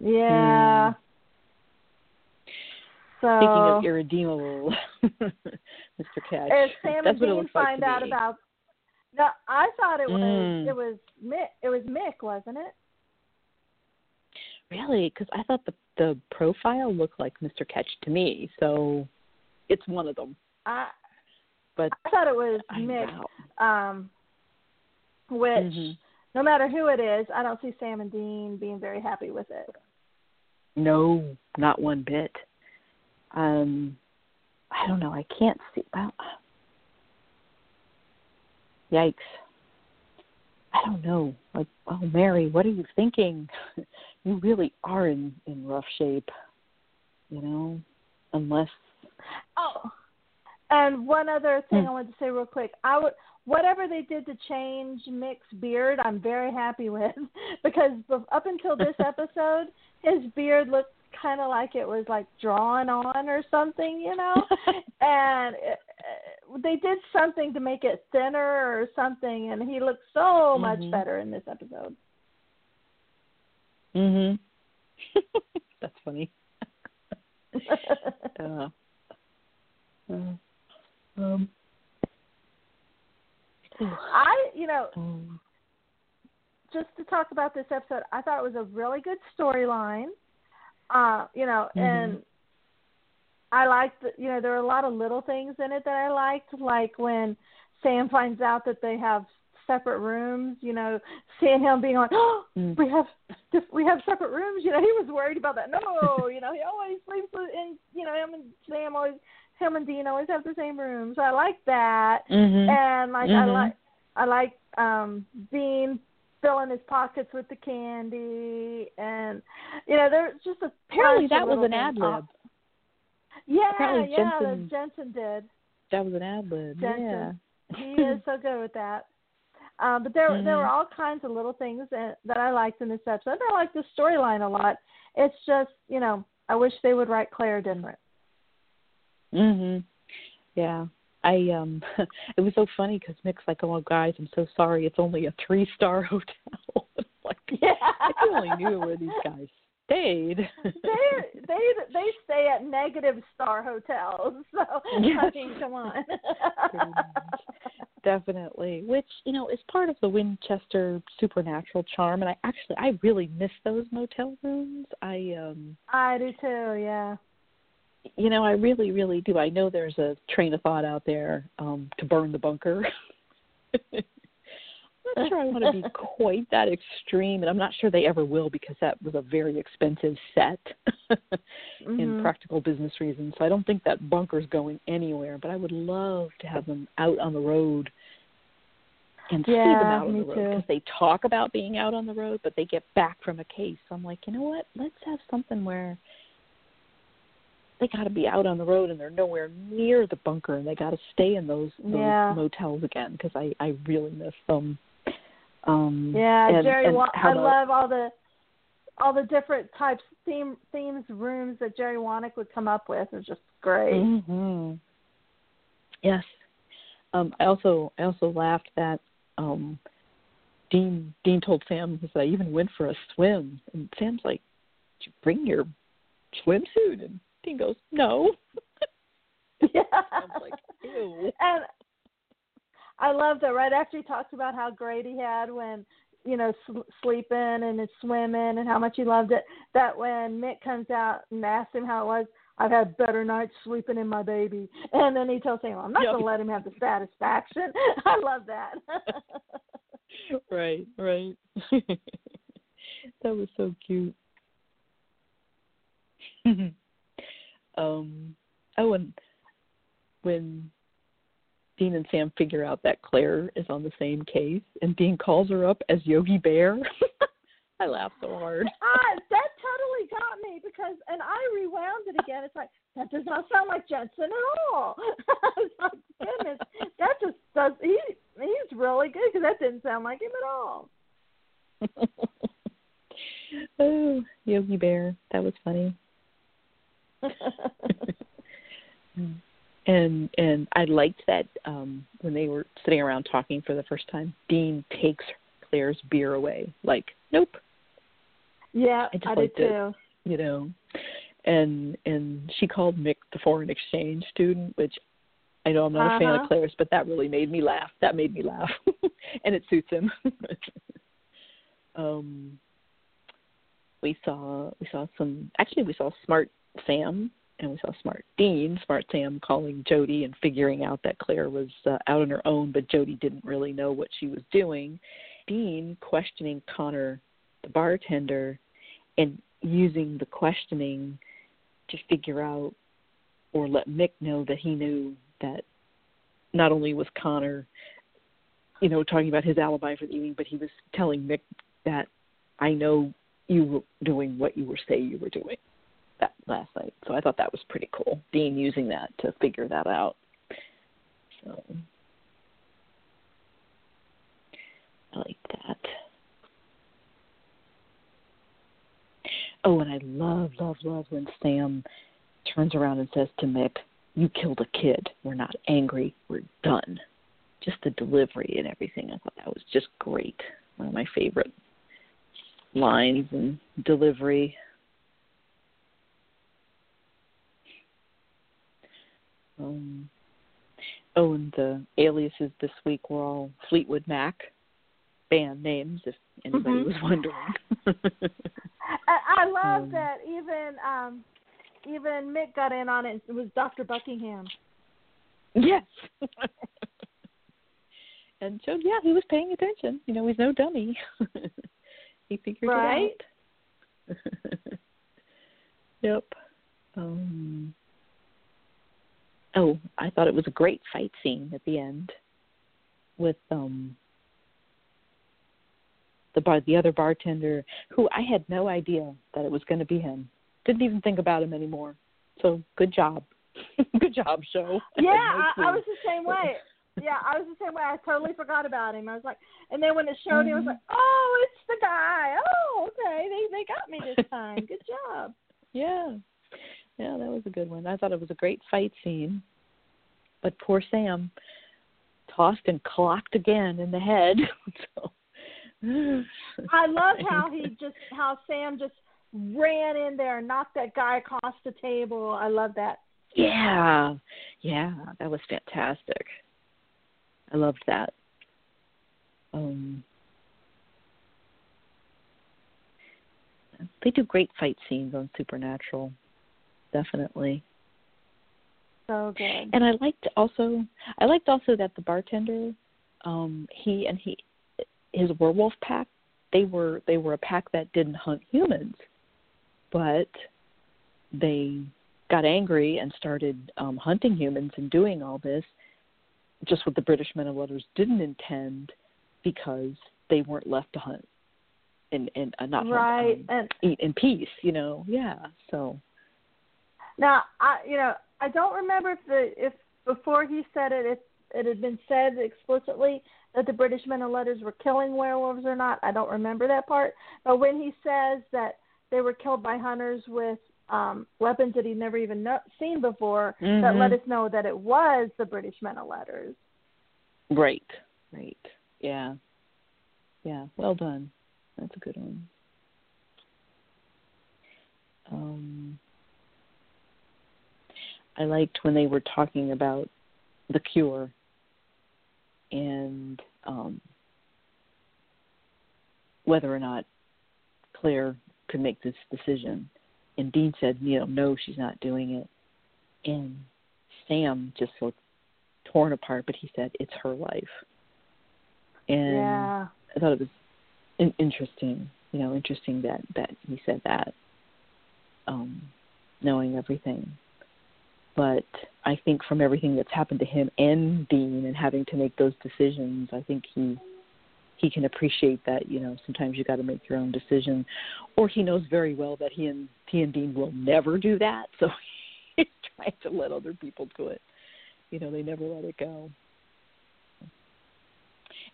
Yeah. So. Speaking of irredeemable, Mr. Ketch. if Sam That's and Dean looks like find out about no, I thought it was Mm. it was Mick it was Mick, wasn't it? Really? Because I thought the the profile looked like Mr. Ketch to me, so it's one of them. I But I thought it was I Mick, um, which Mhm. no matter who it is, I don't see Sam and Dean being very happy with it. No, not one bit. Um, I don't know. I can't see. Well, yikes. I don't know. Like, oh, Mary, what are you thinking? you really are in in rough shape. You know, unless. Oh, and one other thing Hmm. I wanted to say real quick, I would whatever they did to change Mick's beard, I'm very happy with because up until this episode, his beard looked kind of like it was like drawn on or something, you know. and it, uh, they did something to make it thinner or something, and he looked so much Mhm. better in this episode. mhm. That's funny. Uh, uh, um. I, you know, um, just to talk about this episode, I thought it was a really good storyline. Uh, you know, and Mhm. I liked, you know, there were a lot of little things in it that I liked, like when Sam finds out that they have separate rooms. You know, seeing him being like, "Oh, Mm. we have we have separate rooms." You know, he was worried about that. No, you know, he always sleeps in. You know, him and Sam always, him and Dean always have the same room. So I like that Mhm. and like I Mhm. like I like um Dean filling his pockets with the candy and you know there's just a Apparently that was an ad lib. yeah apparently yeah Jensen- Jensen did That was an ad lib. Yeah. He is so good with that um but there there were Mhm. all kinds of little things that, that I liked in this episode I like the storyline a lot it's just you know I wish they would write Claire different Mhm. Yeah. I um it was so funny because Mick's like, "Oh guys, I'm so sorry. It's only a three star hotel." like, Yeah. you only knew where these guys stayed. they they they stay at negative star hotels. So I mean, come on. Definitely, which you know is part of the Winchester supernatural charm, and I actually I really miss those motel rooms. I um I do too. Yeah. You know, I really, really do. I know there's a train of thought out there um, to burn the bunker. I'm not sure I want to be quite that extreme, and I'm not sure they ever will because that was a very expensive set in Mhm. practical business reasons. So I don't think that bunker's going anywhere. But I would love to have them out on the road and see them out on the road because they talk about being out on the road, but they get back from a case. So I'm like, you know what? Let's have something where they got to be out on the road and they're nowhere near the bunker and they got to stay in those, those Yeah. motels again because I I really miss them. Um, Yeah, and, Jerry. and Wa- I love all the all the different types theme themes rooms that Jerry Wanek would come up with. It's just great. hmm Yes. Um, I also I also laughed that um, Dean Dean told Sam that I even went for a swim and Sam's like, Did you bring your swimsuit? And Dean goes, No. Yeah. I was like, Ew. And I love that right after he talked about how great he had when you know sl- sleeping and swimming and how much he loved it. That when Mick comes out and asks him how it was, I've had better nights sleeping in my baby, and then he tells him, "I'm not Yep. going to let him have the satisfaction." I love that. right, right. that was so cute. Um oh and when Dean and Sam figure out that Claire is on the same case and Dean calls her up as Yogi Bear. I laughed so hard. ah, that totally got me because, and I rewound it again. It's like that does not sound like Jensen at all. I was like, goodness, that just does. He he's really good because that didn't sound like him at all. oh, Yogi Bear. That was funny. and and I liked that um when they were sitting around talking for the first time, Dean takes Claire's beer away. Like, nope, yeah, I just I, did it. too. you know. And and she called Mick the foreign exchange student, which I know I'm not a fan Uh-huh. of Claire's, but that really made me laugh. That made me laugh. and it suits him. um we saw we saw some actually we saw smart Sam and we saw smart Dean, smart Sam calling Jody and figuring out that Claire was uh, out on her own, but Jody didn't really know what she was doing. Dean questioning Connor, the bartender, and using the questioning to figure out or let Mick know that he knew that not only was Connor, you know, talking about his alibi for the evening, but he was telling Mick that I know you were doing what you were saying you were doing that last night. So I thought that was pretty cool. Dean using that to figure that out. So I like that. Oh, and I love, love, love when Sam turns around and says to Mick, You killed a kid. We're not angry. We're done. Just the delivery and everything. I thought that was just great. One of my favorite lines and delivery. Um, oh, and the aliases this week were all Fleetwood Mac band names, if anybody Mhm. was wondering. I, I love Um, that even um even Mick got in on it. It was Dr. Buckingham. yes. and so, yeah, he was paying attention. You know, he's no dummy. he figured Right. it out. yep. Um, oh, I thought it was a great fight scene at the end with um the bar the other bartender who I had no idea that it was going to be him. Didn't even think about him anymore. So good job, good job, show. Yeah, I, I was the same way. Yeah, I was the same way. I totally forgot about him. I was like, and then when it showed, I was like, oh, it's the guy. Oh, okay, they they got me this time. Good job. Yeah. Yeah, that was a good one. I thought it was a great fight scene. But poor Sam tossed and clocked again in the head. so I love how he just how Sam just ran in there and knocked that guy across the table. I love that. Yeah, yeah, that was fantastic. I loved that. Um, they do great fight scenes on Supernatural, definitely. So good. And I liked also, I liked also that the bartender, um, he and he, his werewolf pack, they were they were a pack that didn't hunt humans, but they got angry and started um, hunting humans and doing all this, just what the British men of letters didn't intend, because they weren't left to hunt and and uh, not right hunt, um, and eat in peace. You know, yeah. So now I you know I don't remember if the if before he said it if it had been said explicitly that the British men of letters were killing werewolves or not. I don't remember that part. But when he says that they were killed by hunters with um, weapons that he'd never even know, seen before mm-hmm. that let us know that it was the British men of letters. Right, right, yeah, yeah. Well done. That's a good one. Um, I liked when they were talking about the cure and um, whether or not Claire could make this decision and Dean said, you know, no, she's not doing it. And Sam just looked torn apart, but he said it's her life. And yeah. I thought it was in- interesting, you know, interesting that that he said that, um, knowing everything. But I think from everything that's happened to him and Dean and having to make those decisions, I think he he can appreciate that you know sometimes you got to make your own decision. Or he knows very well that he and he and dean will never do that so he's trying to let other people do it. You know they never let it go.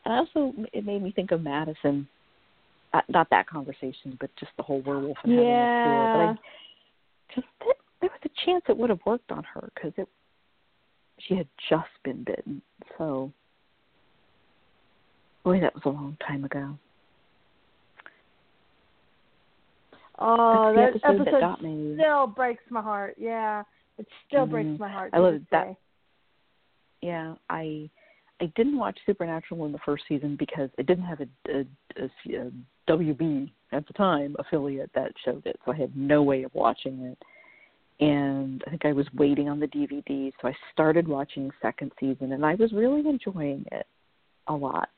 And I also it made me think of madison. Uh, not that conversation but just the whole werewolf and having yeah. a cure but i just there was a chance it would have worked on her because it she had just been bitten so Boy, that was a long time ago. Oh, that episode, episode that still breaks my heart. Yeah, it still mm-hmm. breaks my heart. I love that. Yeah, I I didn't watch Supernatural in the first season because it didn't have a, a, a, a WB at the time affiliate that showed it, so I had no way of watching it. And I think I was waiting on the DVD, so I started watching second season, and I was really enjoying it a lot.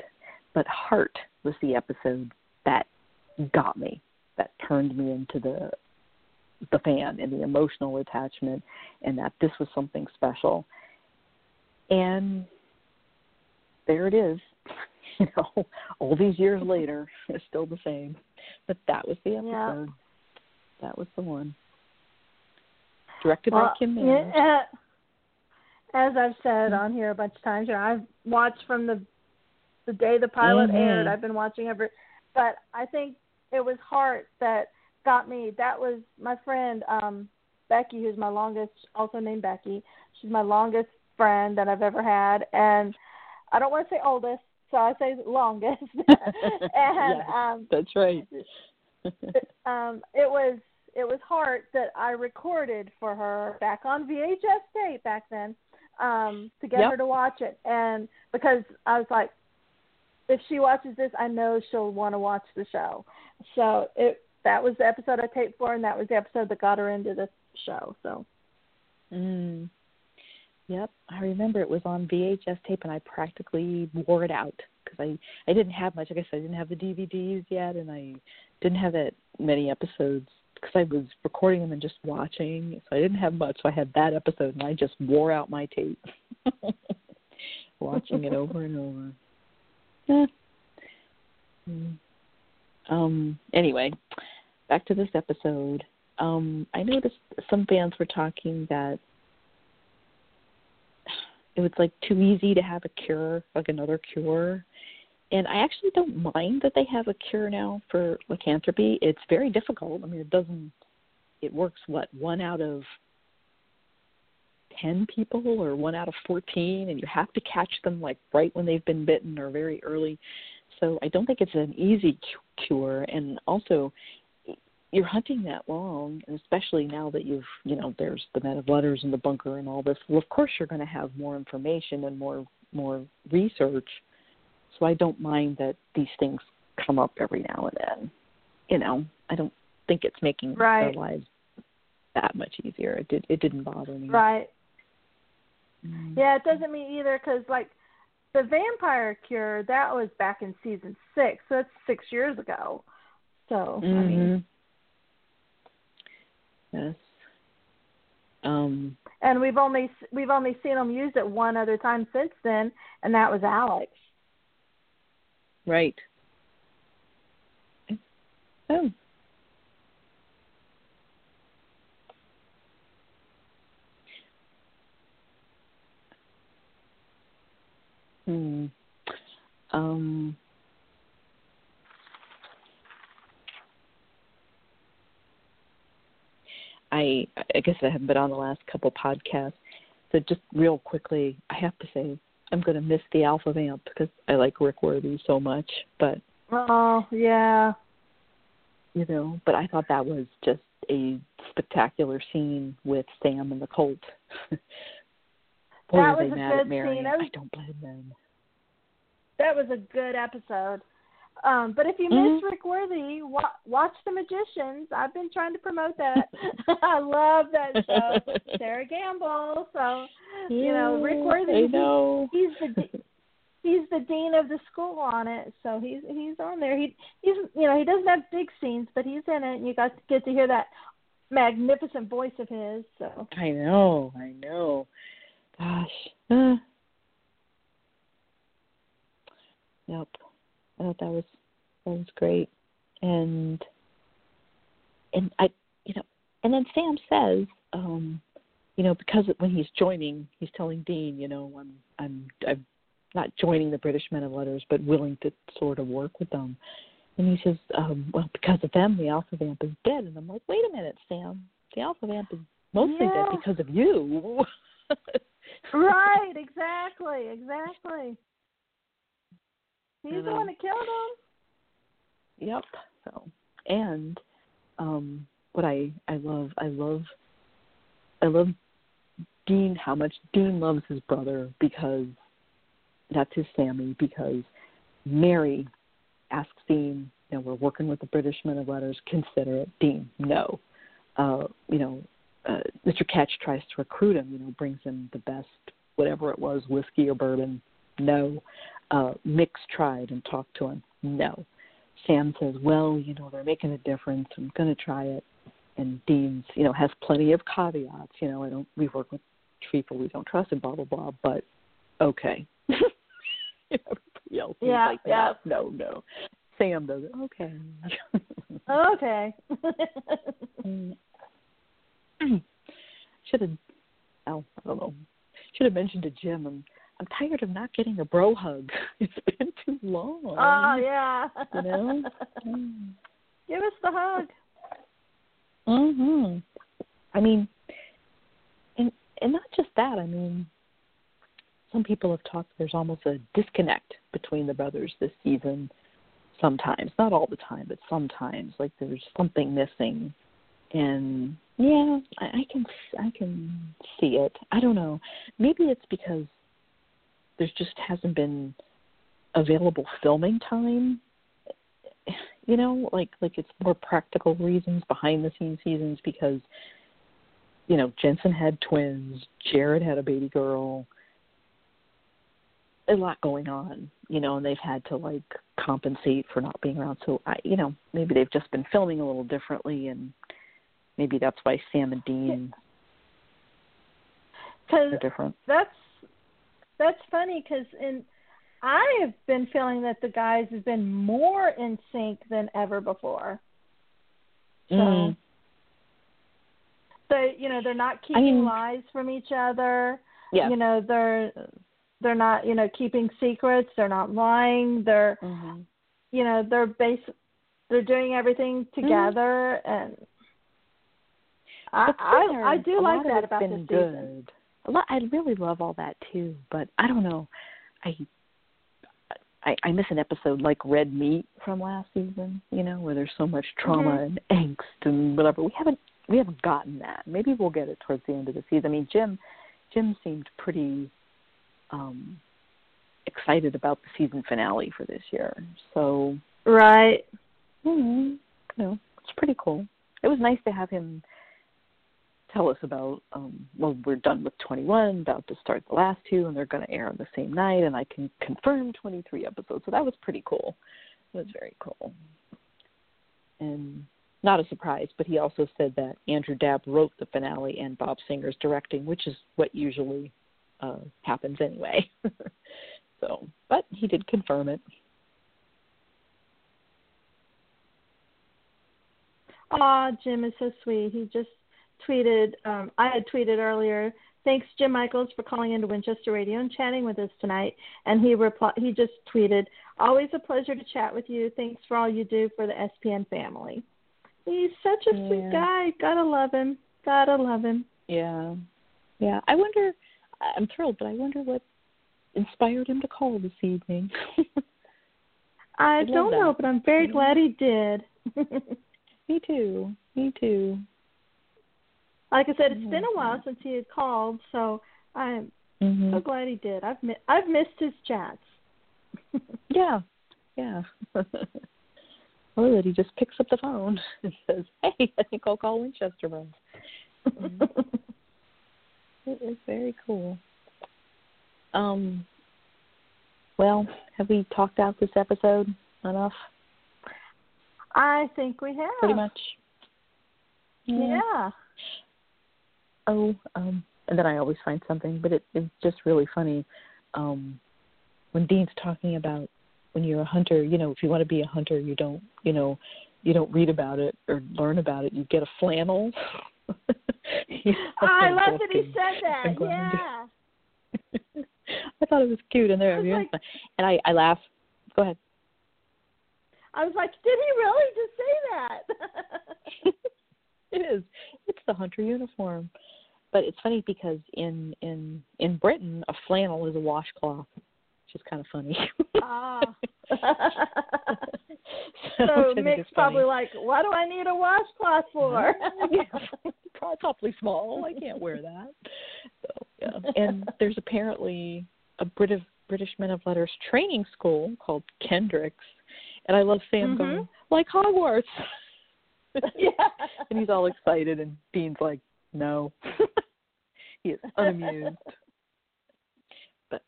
But Heart was the episode that got me, that turned me into the the fan and the emotional attachment and that this was something special. And there it is. You know, all these years later, it's still the same. But that was the episode. Yeah. That was the one. Directed well, by Kim Mann. Yeah, as I've said on here a bunch of times, you know, I've watched from the the day the pilot mm-hmm. aired. I've been watching every, but I think it was Heart that got me. That was my friend um Becky, who's my longest, also named Becky. She's my longest friend that I've ever had, and I don't want to say oldest, so I say longest. and yeah, um, that's right. um, it was it was Heart that I recorded for her back on VHS tape back then um, to get yep. her to watch it, and because I was like, if she watches this, I know she'll want to watch the show. So it that was the episode I taped for, and that was the episode that got her into the show. So. Mm. Yep, I remember it was on VHS tape, and I practically wore it out because I I didn't have much. Like I guess I didn't have the DVDs yet, and I didn't have that many episodes because I was recording them and just watching. So I didn't have much. So I had that episode, and I just wore out my tape, watching it over and over. Yeah. Mm. Um. Anyway, back to this episode. Um, I noticed some fans were talking that it was like too easy to have a cure, like another cure. And I actually don't mind that they have a cure now for lycanthropy. It's very difficult. I mean, it doesn't. It works what one out of ten people or one out of fourteen, and you have to catch them like right when they've been bitten or very early. So I don't think it's an easy cure, and also you're hunting that long, and especially now that you've, you know, there's the men of letters and the bunker and all this. Well, of course, you're going to have more information and more more research. So I don't mind that these things come up every now and then. You know, I don't think it's making Right. our lives that much easier. It did. It didn't bother me. Right. Mm. Yeah, it doesn't mean either because like the vampire cure that was back in season six, so that's six years ago. So I mean, Mhm. Yes. Um. and we've only we've only seen them use it one other time since then, and that was Alex. Right. Oh. Hmm. Um. I I guess I haven't been on the last couple podcasts. So just real quickly, I have to say I'm going to miss the Alpha Vamp because I like Rick Worthy so much. But Oh yeah, you know, but I thought that was just a spectacular scene with Sam and the Colt. Boy, That was they a mad good at Mary. scene. Was- I don't blame them. that was a good episode. Um, but if you Mhm. miss Rick Worthy, wa- watch The Magicians. I've been trying to promote that. I love that show. Sera Gamble. So you know, Rick Worthy. I know. He's the de- he's the dean of the school on it, so he's he's on there. He he's you know he doesn't have big scenes, but he's in it, and you got to get to hear that magnificent voice of his. So I know. I know. Gosh. Uh. Yep. I thought that was that was great, and and I you know and then Sam says um you know because when he's joining he's telling Dean you know I'm I'm I'm not joining the British Men of Letters but willing to sort of work with them. And he says um well because of them the Alpha Vamp is dead. And I'm like wait a minute Sam. The Alpha Vamp is mostly Yeah. dead because of you. Right, exactly, exactly. He's the one that killed him. Yep. So and um what I I love I love I love Dean how much Dean loves his brother because that's his Sammy because Mary asks Dean, you know, we're working with the British men of letters, consider it. Dean, no. Uh, you know, uh, Mr. Ketch tries to recruit him, you know, brings him the best whatever it was, whiskey or bourbon, no. Uh, Mix tried and talked to him, no. Sam says, "Well, you know, they're making a difference. I'm going to try it." And Dean's, you know, has plenty of caveats. You know, I don't. We work with people we don't trust, and blah blah blah. But okay. Everybody else Yeah, like, yeah. no, no, no. Sam does it. Okay. Okay. Should have. Oh, I don't know. Should have mentioned to Jim. I'm I'm tired of not getting a bro hug. It's been too long. oh yeah. You know. Mm. Give us the hug. Mhm. I mean, and and not just that. I mean, some people have talked. There's almost a disconnect between the brothers this season. Sometimes, not all the time, but sometimes, like there's something missing. And yeah, I, I can I can see it. I don't know. Maybe it's because there just hasn't been available filming time you know like like it's more practical reasons behind the scenes seasons because you know jensen had twins jared had a baby girl a lot going on you know and they've had to like compensate for not being around. So i you know maybe they've just been filming a little differently and maybe that's why sam and dean Because are different. that's that's funny because in I have been feeling that the guys have been more in sync than ever before. So, Mm. so you know they're not keeping mean- lies from each other. yeah You know they're they're not you know keeping secrets. They're not lying. They're hmm you know they're base they're doing everything Mm-hmm. together and. I, I I do like that about this good. season. A lot, I really love all that too, but I don't know. I I, I miss an episode like Red Meat from last season, you know, where there's so much trauma Mhm. and angst and whatever. We haven't we haven't gotten that. Maybe we'll get it towards the end of the season. I mean, Jim Jim seemed pretty um excited about the season finale for this year. So Right. mm, you know, it's pretty cool. It was nice to have him tell us about um well we're done with 21 about to start the last two and they're going to air on the same night and i can confirm 23 episodes. So that was pretty cool. It was very cool. And not a surprise but he also said that andrew dabb wrote the finale and bob singer's directing which is what usually uh happens anyway. So but he did confirm it. Aw, Jim is so sweet. He just tweeted, um, I had tweeted earlier, thanks Jim Michaels for calling into Winchester Radio and chatting with us tonight. And he replied, he just tweeted, always a pleasure to chat with you. Thanks for all you do for the SPN family. He's such a sweet guy. Gotta love him. Gotta love him. Yeah. Yeah. I wonder I'm thrilled, but I wonder what inspired him to call this evening. I I'd don't know, that. but I'm very glad he did. Me too. Me too. Like I said, it's been a while since he had called, so I'm hmm so glad he did. I've mi- I've missed his chats. Yeah. Yeah. or that he just picks up the phone and says, Hey, I think I'll call Winchester Bros. It is very cool. Um well, have we talked out this episode enough? I think we have. Pretty much. Yeah. Oh, um, and then I always find something, but it, it's just really funny. Um, when Dean's talking about when you're a hunter, you know, if you want to be a hunter, you don't, you know, you don't read about it or learn about it. You get a flannel. You know, I love that he said that. Yeah. I thought it was cute, and there, I like- and I, I laugh. Go ahead. I was like, did he really just say that? it is. It's the hunter uniform. But it's funny because in in in Britain, a flannel is a washcloth, which is kind of funny. ah. so so Mick's probably like, what do I need a washcloth for? yeah, probably small. I can't wear that. So yeah, and there's apparently a British British Men of Letters training school called Kendricks, and I love Sam Mhm. going like Hogwarts. yeah. and he's all excited, and Dean's like, "No." he is unamused. But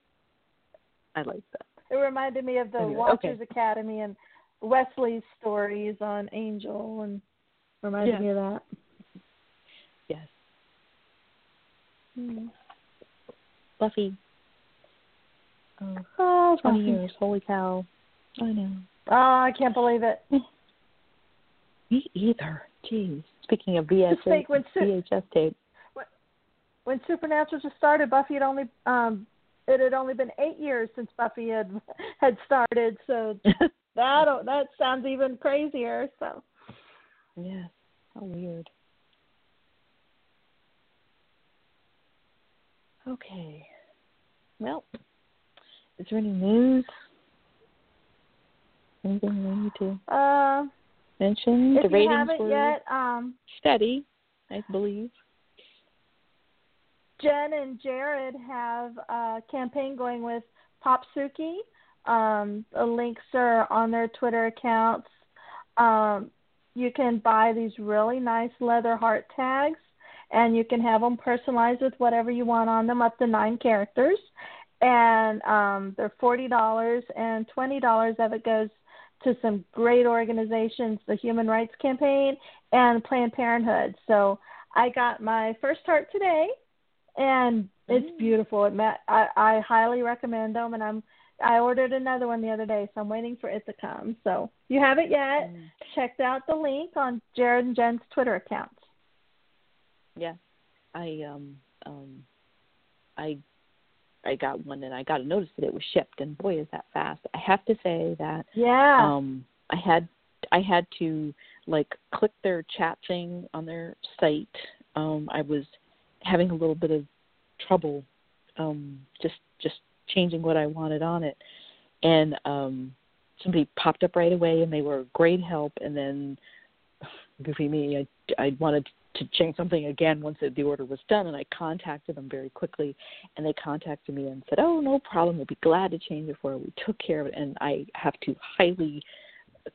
I like that. It reminded me of the Anyway, Watchers okay. Academy and Wesley's stories on Angel, and reminded Yeah. me of that. Yes, Mm. Buffy. Oh, Oh, 20 Buffy. years. Holy cow. I know. Oh, I can't believe it. Me either. Jeez. Speaking of VHS, think when VHS tape. when Supernatural just started, Buffy had only um it had only been eight years since Buffy had had started, so that that sounds even crazier. So yes. How weird. Okay. Well, is there any news? Anything we need to uh, mention? if the you ratings haven't were yet, um, steady, I believe. Jen and Jared have a campaign going with Popsuki. Um, the links are on their Twitter accounts. Um, you can buy these really nice leather heart tags, and you can have them personalized with whatever you want on them, up to nine characters. And um, they're forty dollars, and twenty dollars of it goes to some great organizations, the Human Rights Campaign and Planned Parenthood. So I got my first heart today, and it's Mm. beautiful. It met, I, I highly recommend them, and I'm I ordered another one the other day, so I'm waiting for it to come. So if you haven't yet, Mm. check out the link on Jared and Jen's Twitter accounts. Yeah, I um um I I got one and I got a notice that it was shipped and boy is that fast. I have to say that Yeah. um I had I had to like click their chat thing on their site. Um I was having a little bit of trouble um just just changing what I wanted on it. and um, somebody popped up right away, and they were great help. And then, goofy me, I I wanted to change something again once the order was done, and I contacted them very quickly, and they contacted me and said, "Oh, no problem. We'll be glad to change it for you." We took care of it, and I have to highly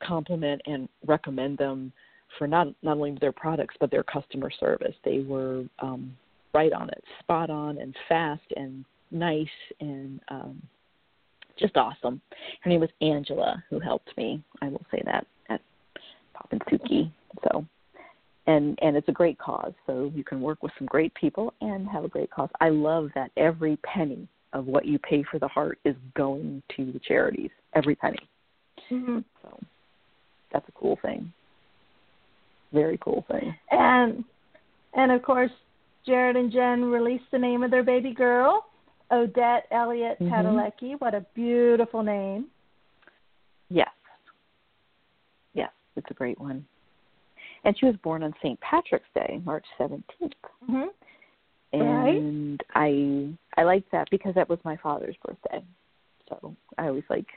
compliment and recommend them for not not only their products but their customer service. They were um, right on it, spot on, and fast and nice and um, just awesome. Her name was Angela, who helped me. I will say that at Pop and Suki. So, and and it's a great cause. So you can work with some great people and have a great cause. I love that every penny of what you pay for the heart is going to the charities. Every penny. Mm-hmm. So that's a cool thing. Very cool thing. And and of course, Jared and Jen released the name of their baby girl, Odette Elliott Mhm. Padalecki. What a beautiful name. Yes. Yes, it's a great one. And she was born on St. Patrick's Day, March 17th. hmm Right. And I I like that because that was my father's birthday. So I always like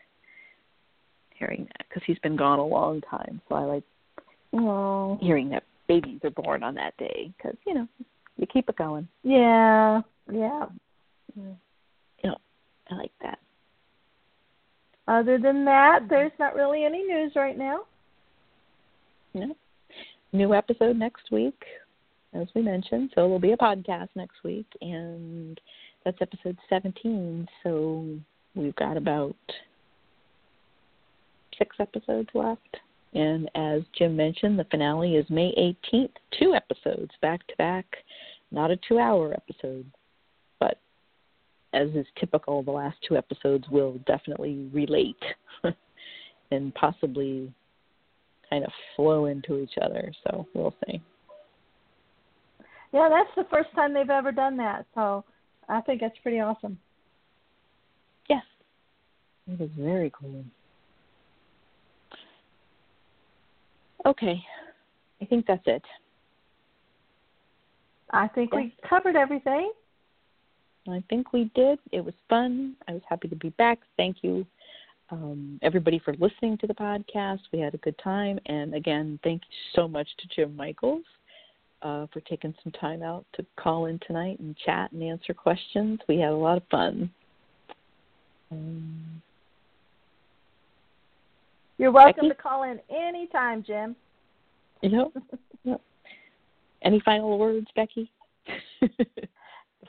hearing that because he's been gone a long time. So I like Oh. hearing that babies are born on that day because you know you keep it going. Yeah. Yeah. You know, I like that. Other than that, there's not really any news right now. Know, new episode next week, as we mentioned. So it will be a podcast next week, and that's episode 17. So we've got about six episodes left. And as Jim mentioned, the finale is May 18th, two episodes back to back, not a two hour episode. But as is typical, the last two episodes will definitely relate and possibly kind of flow into each other. So we'll see. Yeah, that's the first time they've ever done that. So I think that's pretty awesome. Yes, it is very cool. Okay, I think that's it. I think we covered everything. I think we did. It was fun. I was happy to be back. Thank you, um, everybody, for listening to the podcast. We had a good time. And again, thank you so much to Jim Michaels uh, for taking some time out to call in tonight and chat and answer questions. We had a lot of fun. Um, You're welcome Becky? to call in anytime, Jim. you know, yep. any final words, Becky?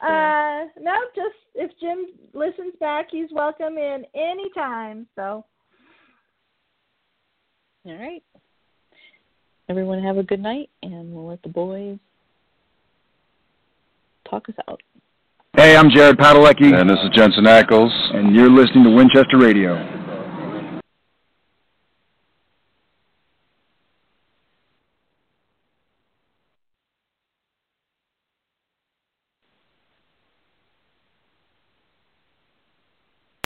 Uh, no, just if Jim listens back, he's welcome in anytime. So, All right. Everyone have a good night, and we'll let the boys talk us out. Hey, I'm Jared Padalecki, And this is Jensen Ackles. and you're listening to Winchester Radio.